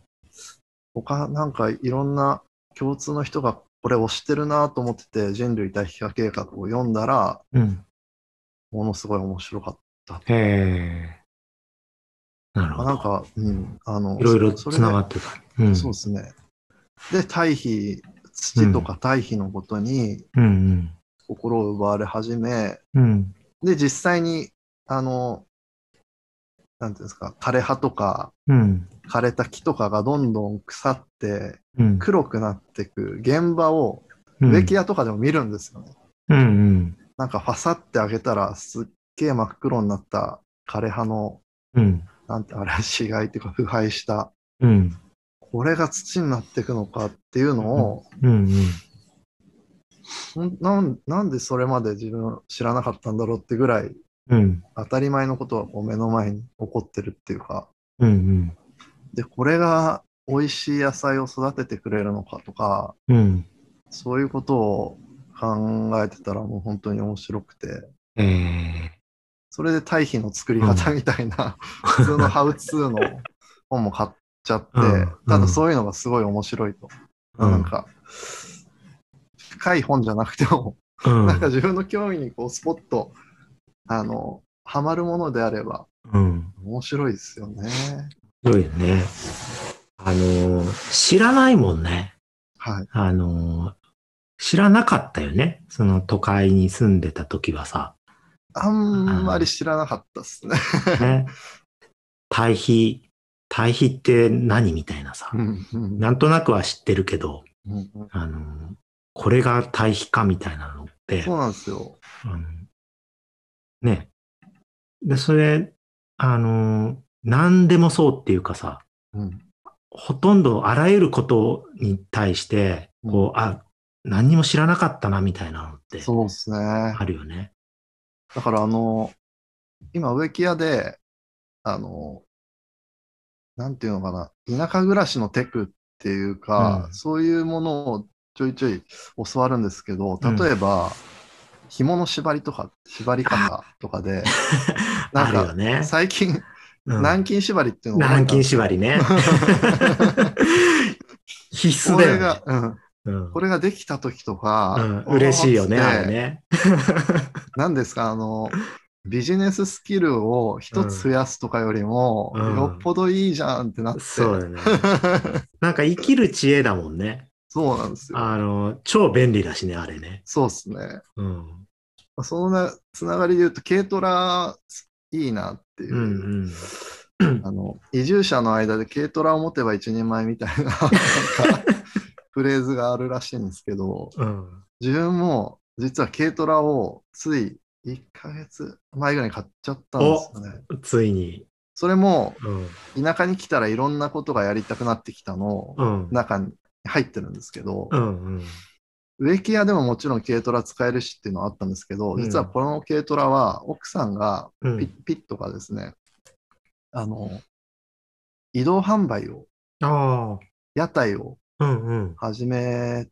他なんかいろんな共通の人がこれ推してるなと思ってて、人類対比化計画を読んだら、うん。ものすごい面白かった。へえ。なるほど。なんか、うん、あの、いろいろつながってた。うん。そうですね。で、対比、土とか対比のことにうん。心を奪われ始め、うん。で、実際に、あの、なんていうんですか、枯れ葉とか、うん。枯れた木とかがどんどん腐ってうん。黒くなっていく現場をうん。植木屋とかでも見るんですよね。うん。うん。なんかファサって開けたらすっげえ真っ黒になった枯れ葉の、うん。なんてあれ、死骸っていうか腐敗した、うん。これが土になっていくのかっていうのを、うん。んなんなんでそれまで自分知らなかったんだろうってぐらいうん。当たり前のことがこう目の前に起こってるっていうか、うん。で、これが美味しい野菜を育ててくれるのかとか、うん。そういうことを考えてたらもう本当に面白くて、ええ。それで堆肥の作り方みたいな、普通のハウツーの本も買っちゃって、うんただそういうのがすごい面白いと。うんなんか、深い本じゃなくても、うん。なんか自分の興味にこうスポット、あの、ハマるものであればうん。面白いですよね。そうよね。あのー、知らないもんね。はい。あのー、知らなかったよね。その都会に住んでた時はさ。あんまり知らなかったですね。ね。対比、対比って何みたいなさう。んうんなんとなくは知ってるけど、うんうんあのー、これが対比かみたいなのって、そうなんですよ。あのね。で、それ、あのー、何でもそうっていうかさ、うんほとんどあらゆることに対して、こう、あ、何にも知らなかったなみたいなのってそうですね。あるよね。だからあの、今植木屋で、あの、なんていうのかな、田舎暮らしのテクっていうか、うんそういうものをちょいちょい教わるんですけど、うん例えば、紐の縛りとか、縛り方とかで、(laughs) なんか、ね。最近、うん南京縛りっていうのを南京縛りね。(laughs) 必須これがだよね、。うん、うんこれができた時とか、うん、嬉しいよね、あれね。(laughs) 何ですか、あの、ビジネススキルを一つ増やすとかよりも、うんよっぽどいいじゃんってなって。そうだね。なんか生きる知恵だもんね。そうなんですよ。あの、超便利だしね、あれね。そうですね。うん。そのなつながりで言うと、軽トラいいなっていうう、んあの移住者の間で軽トラを持てば一人前みたいな (laughs) フレーズがあるらしいんですけど、うん。うん。自分も実は軽トラをつい1ヶ月前ぐらいに買っちゃったんですよね。ついに。それもうん。田舎に来たらいろんなことがやりたくなってきたのうん。中に入ってるんですけど、うん。うん。植木屋でももちろん軽トラ使えるしっていうのはあったんですけど、うん実はこの軽トラは奥さんがうんピッピットがですね、あの、移動販売を、あ屋台を。始め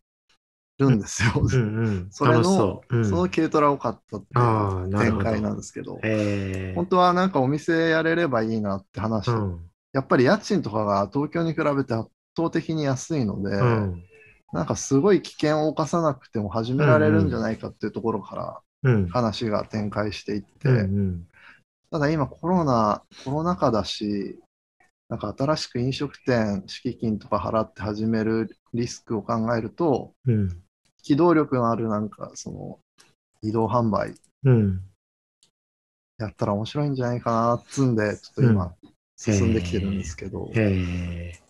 るんですよ。うんうん。(laughs) それのそう。うん、その軽トラを買ったっていう。展開なんですけど、ええ本当はなんかお店やれればいいなって話、うん。やっぱり家賃とかが東京に比べて圧倒的に安いので、うん。なんかすごい危険を冒さなくても始められるんじゃないかっていうところからうん。話が展開していって、うんうん。ただ今コロナ、コロナ禍だし、なんか新しく飲食店、敷金とか払って始めるリスクを考えると、うん。機動力のあるなんかその移動販売うん。やったら面白いんじゃないかなっつんで、ちょっと今進んできてるんですけど、ええ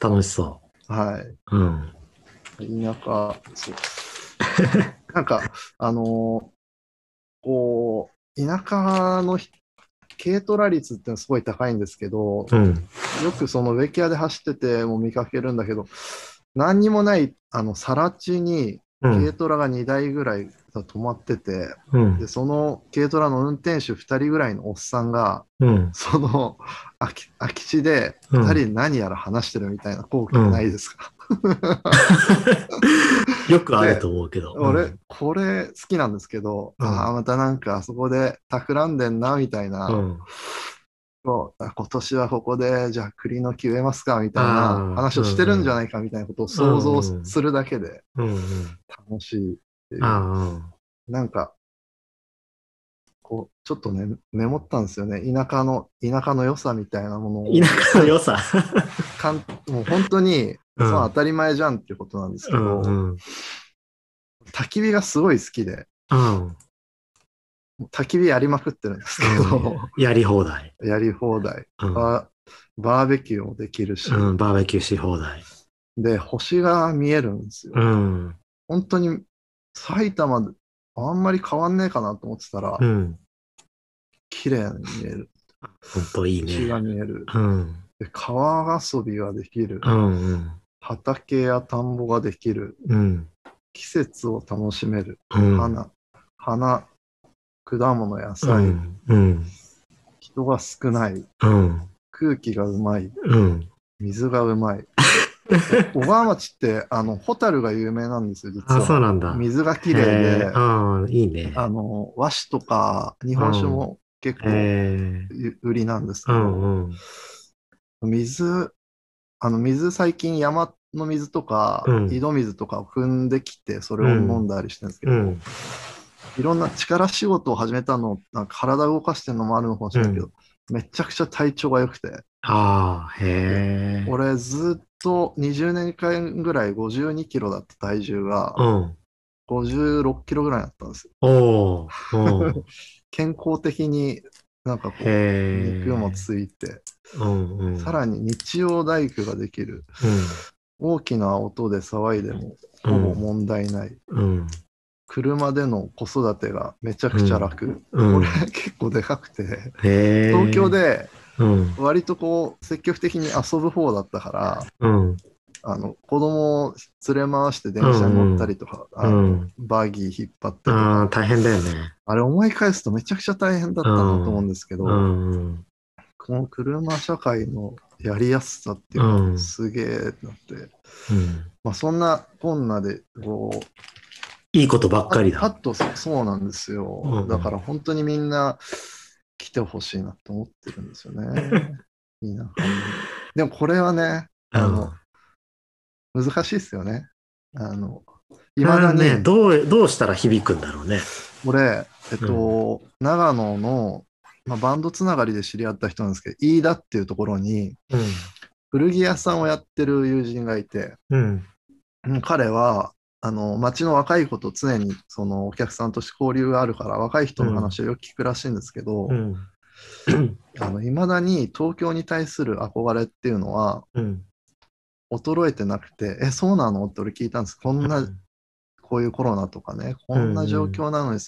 楽しそはい。う。うん。田舎、そう。(laughs) なんか、あのーこう、田舎のひ軽トラ率ってすごい高いんですけど、うん。よくその植木屋で走ってても見かけるんだけど、何にもない、あの、更地にうん軽。トラが2台ぐらい止まってて、うんで、。その軽トラの運転手2人ぐらいのおっさんが、うん。その空き空き地でうん2人で何やら話してるみたいな光景ないですか、(laughs) よくあると思うけど。俺、これ好きなんですけど、うんああ、またなんかあそこで企んでんなみたいな、うん。そうあ今年はここで、じゃあ栗の木植えますかみたいあなー話をしてるんじゃないかみたいなことを想像するだけで。楽しいっていう。あなんか、こう、ちょっとね、メモったんですよね。田舎の、田舎の良さみたいなものをあ。田舎の良さ。かんもう本当に、うんそう当たり前じゃんっていうことなんですけうど、ん。うん。焚き火がすごい好きで、うん。焚き火やりまくってるんですけど、やり放題。やり放題。うん。バーバーベキューもできるし、うん、バーベキューし放題。で、星が見えるんですよ。うん。本当に埼玉であんまり変わんねえかなと思ってたら、うん。綺麗に見える。ほんといい星がね。見える。うん。で川遊びができる。うん。うん。畑や田んぼができる。うん。季節を楽しめる。うん。花、花、果物、野う菜、ん。うん。人が少ない。うん。空気がうまい。うん。水がうまい。(laughs) (laughs) 小川町って、あの、ホタルが有名なんですよ、実は。あ、そうなんだ。水がきれいへでー、ああ、いいね。あの、和紙とか日本酒も結構売りなんですけうど、んうん。水、あの、水最近山の水とか、うん井戸水とかを汲んできて、それを飲んだりしてるんですけど、うん。いろんな力仕事を始めたの、なんか体を動かしてるのもあるのかもしれないけど、めちゃくちゃ体調が良くて、ああ、へえ。俺ずっと20年間ぐらい52キロだった体重がうん。56キロぐらいだったんですよ。(laughs) 健康的になんかこう。肉もついて、うんうん。さらに日曜大工ができる。大きな音で騒いでもほぼ問題ない。うん。うん。車での子育てがめちゃくちゃ楽。うん。これ結構でかくて。東京、でうん。割とこう積極的に遊ぶ方だったから、うん。あの子供を連れ回して電車に乗ったりとか、あのうん。バギー引っ張ったりとか、大変だよね。あれ思い返すとめちゃくちゃ大変だったなと思うんですけど、うん。この車社会のやりやすさっていううんか、すげえなって、うん。まあそんなこんなで、こう、いいことばっかりだ。パッとそうなんですよ。うんうんだから本当にみんな来てほしいなと思ってるんですよね。(laughs) いいな。でもこれはね、あの、難しいですよね。あの、いまだに、ね、どう、どうしたら響くんだろうね。これ、えっと、長野の、まあ、バンドつながりで知り合った人なんですけど、飯田っていうところに古着屋さんをやってる友人がいて、うん。うん彼は、あの、町の若い子と常にそのお客さんとして交流があるから、若い人の話をよく聞くらしいんですけど、うん。あの、未だに東京に対する憧れっていうのはうん。衰えてなくて、え、そうなの？って俺聞いたんです。こんな、こういうコロナとかね、こんな状況なのに、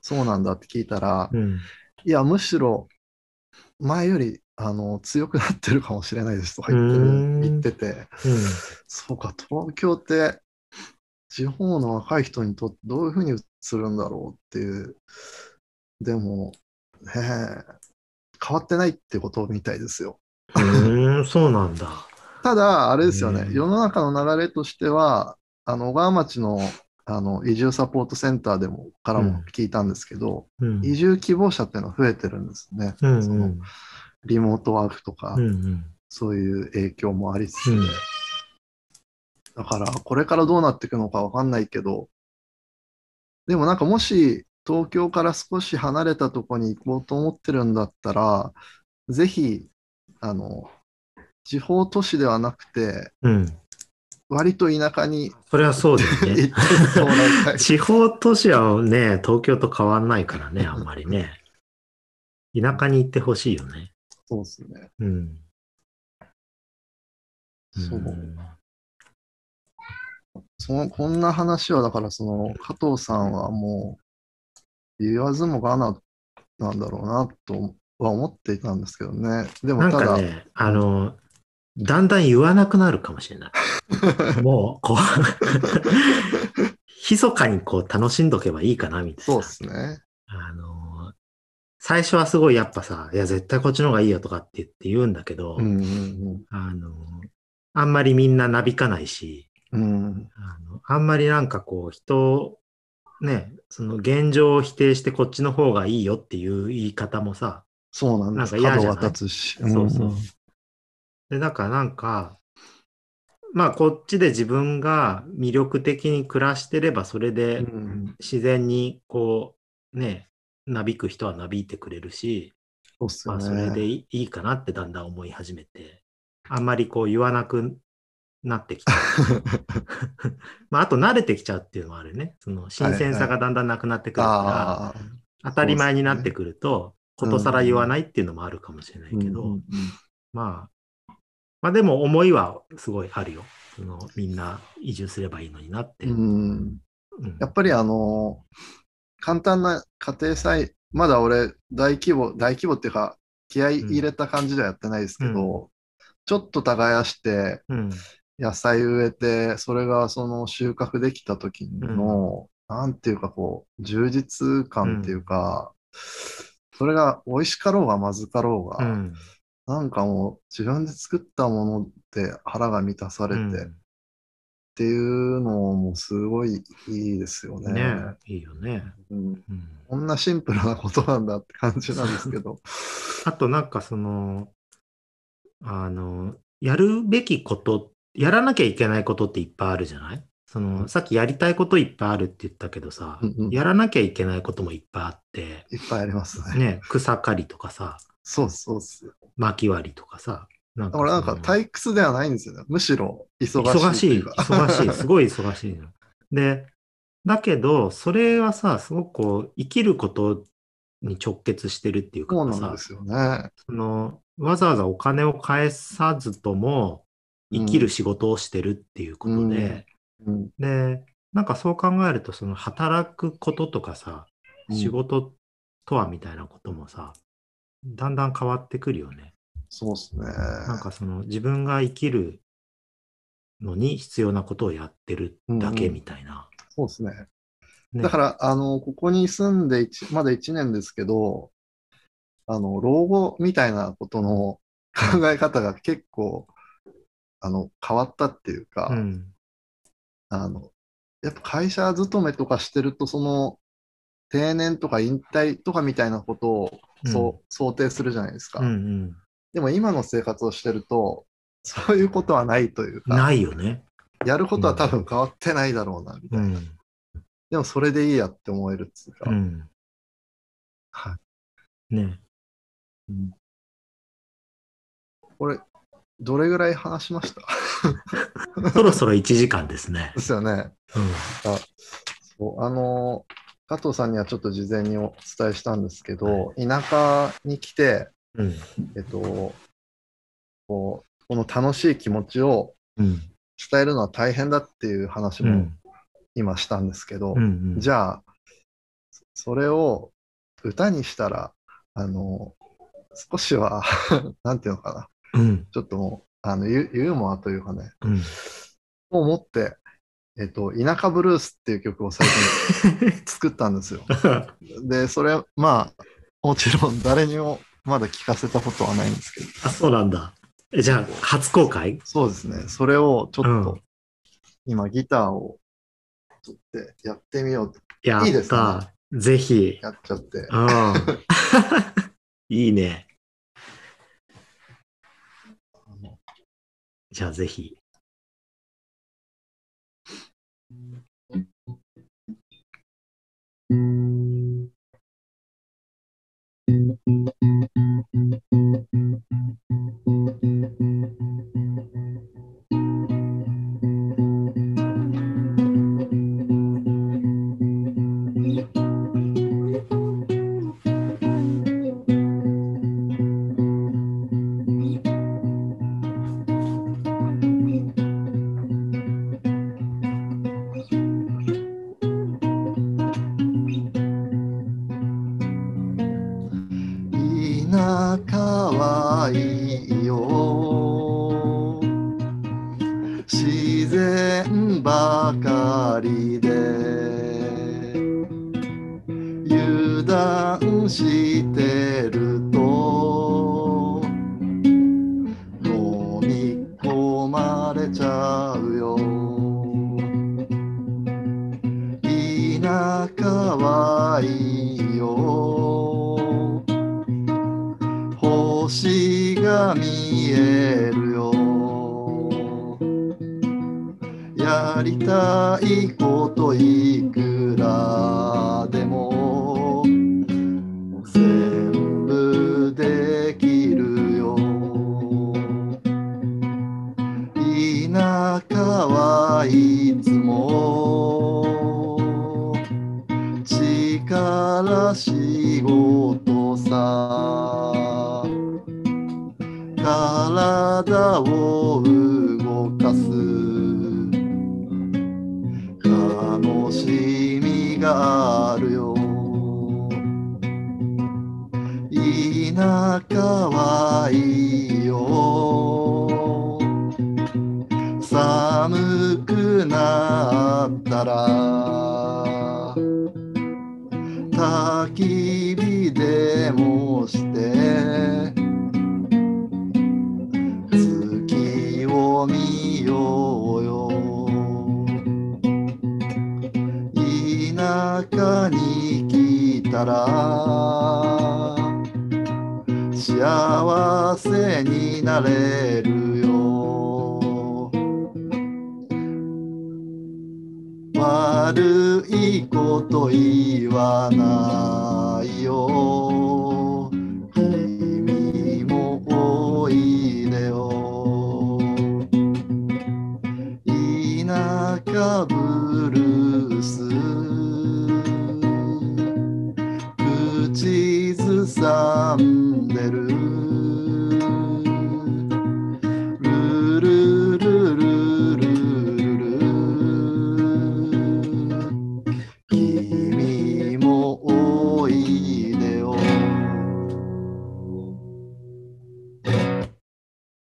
そうなんだって聞いたら、うん。いや、むしろ前よりあの強くなってるかもしれないですとか言ってて、そうか、東京って地方の若い人にとってどういうふうに映るんだろうっていう、でも、ねえ、変わってないってことみたいですよ。うん。うん。そうなんだ。ただ、あれですよね、うん世の中の流れとしては、あの小川町のあの移住サポートセンターでもからも聞いたんですけど、うん。移住希望者っていうのは増えてるんですね。うん。そのリモートワークとか、うん。うん。そういう影響もありつつで、うんだからこれからどうなっていくのかわかんないけど、でもなんかもし東京から少し離れたとこに行こうと思ってるんだったら、ぜひ、あの、地方都市ではなくて、うん。割と田舎にそれはそうだよ行ってね。(laughs) 地方都市はね、東京と変わんないからね、あんまりね。田舎に行ってほしいよね。そうですね。うん。そう。んそのこんな話は、だからその加藤さんはもう言わずもがななんだろうなとは思っていたんですけどね。でなんもただ、かね、あの、だんだん言わなくなるかもしれない。(laughs) もう、こう、密かにこう楽しんどけばいいかな、みたいそうな。ですね。あの、最初はすごいやっぱさ、いや、絶対こっちの方がいいよとかって言って言うんだけど、うんうんあの、あんまりみんななびかないし、うん。うんあのあんまりなんかこう人をね、その現状を否定してこっちの方がいいよっていう言い方もさ、そうなんです。なんか角が立つし。そうそうんんで、だからなんか、まあこっちで自分が魅力的に暮らしてればそれうでん自然にこうね、なびく人はなびいてくれるし、そうっすよまあそれでいいかなってだんだん思い始めて、あんまりこう言わなくなってきた。(laughs) まああと慣れてきちゃうっていうのもあるね。その新鮮さがだんだんなくなってくるから、ああ。当たり前になってくると、ことさら言わないっていうのもあるかもしれないけど、うんうんうんまあ、まあでも思いはすごいあるよ。そのみんな移住すればいいのになって。うんうんやっぱりあの、簡単な家庭菜、まだ俺、大規模、大規模っていうか、気合い入れた感じではやってないですけど、ちょっと耕して、うん。野菜植えて、それがその収穫できた時の、なんていうかこう、充実感っていうか、それが美味しかろうがまずかろうが、うん。なんかもう自分で作ったもので腹が満たされてっていうのもすごいいいですよね。ねいいよね。うんうん。こんなシンプルなことなんだって感じなんですけど。(laughs) あとなんかその、あの、やるべきこと、やらなきゃいけないことっていっぱいあるじゃない？その、さっきやりたいこといっぱいあるって言ったけどさ、うんうんやらなきゃいけないこともいっぱいあって、いっぱいありますね。ね、草刈りとかさ、そうそうっす。薪割りとかさ、なんだからなんか退屈ではないんですよね。むしろ忙しい忙しい。忙しい、(laughs) すごい忙しいの。で、だけど、それはさ、すごくこう、生きることに直結してるっていうかそうなんさで、すよね。その、わざわざお金を返さずとも、生きる仕事をしてるっていうことで、うんで、なんかそう考えると、その働くこととかさ、うん仕事とはみたいなこともさ、だんだん変わってくるよね。そうですね。なんかその自分が生きるのに必要なことをやってるだけみたいな。そうですね。ねだから、あの、ここに住んで一まだ1年ですけど、あの、老後みたいなことの考え方が結構、あの、変わったっていうか、うん。あの、やっぱ会社勤めとかしてると、その、定年とか引退とかみたいなことを、そう、想定するじゃないですか。うんうん。でも今の生活をしてると、そういうことはないというか、ないよね。やることは多分変わってないだろうな、みたいな。うん。でもそれでいいやって思えるっていうか、うん。はね。うんこれ、どれぐらい話しました？(laughs) そろそろ1時間ですねで。すよね。あそうあの、加藤さんにはちょっと事前にお伝えしたんですけど、田舎に来て、うん。うん。えっと、こう、この楽しい気持ちをうん。伝えるのは大変だっていう話もうん。今したんですけど、うん。じゃあ、それを歌にしたら、あの、少しは、(laughs) なんていうのかな、うん。ちょっともう、あのユユーモアというかね、うん。を思って、えっと、田舎ブルースっていう曲を最近 (laughs) 作ったんですよ。(laughs) で、それ、まあ、もちろん誰にもまだ聞かせたことはないんですけど、あ、そうなんだ。えじゃあ、初公開？そうですね、それをちょっと、うん今ギターを取ってやってみようとやっいいですた。ぜひ。やっちゃって、うん。(laughs) いいね。あのじゃあ、ぜひ。油断してる田舎ブルース。口ずさんでる。ルルルルルル。ル君もおいでよ。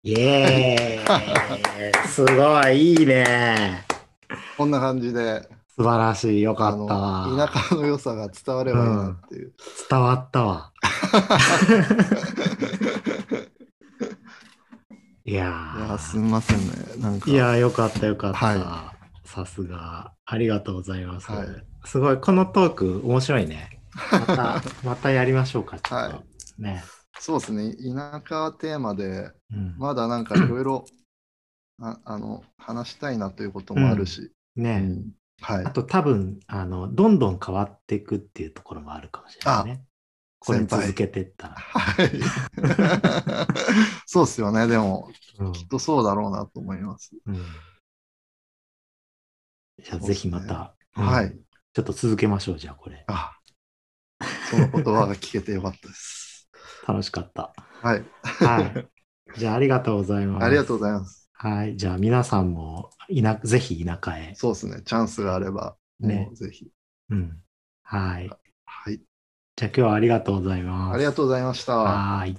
イエーイすごい、いいね。こんな感じで素晴らしい。よかったわ。田舎の良さが伝わればいいなっていう、伝わったわ。(laughs) いやすみませんね。なんか。いやー、よかったよかった。はさすが。ありがとうございます。はいすごい、このトーク面白いね。また、(laughs) またやりましょうか、ちょっと。はね。そうですね。田舎テーマで、うんまだなんかいろいろああの話したいなということもあるし。ね、うんはいあ。と多分、あの、どんどん変わっていくっていうところもあるかもしれないね。これ続けてったら。はい。(laughs) そうですよね。でも、うんきっとそうだろうなと思います。うんじゃあ、ぜひまた、うんはい。ちょっと続けましょう、じゃあ、これ。あ、その言葉が聞けてよかったです。(laughs) 楽しかった。はい。はい。じゃあ、ありがとうございます。ありがとうございます。はい。じゃあ、皆さんも、いな、ぜひ田舎へ。そうですね。チャンスがあれば、ねぜひ。うん。はい。はい。じゃあ、今日はありがとうございます。ありがとうございました。はい。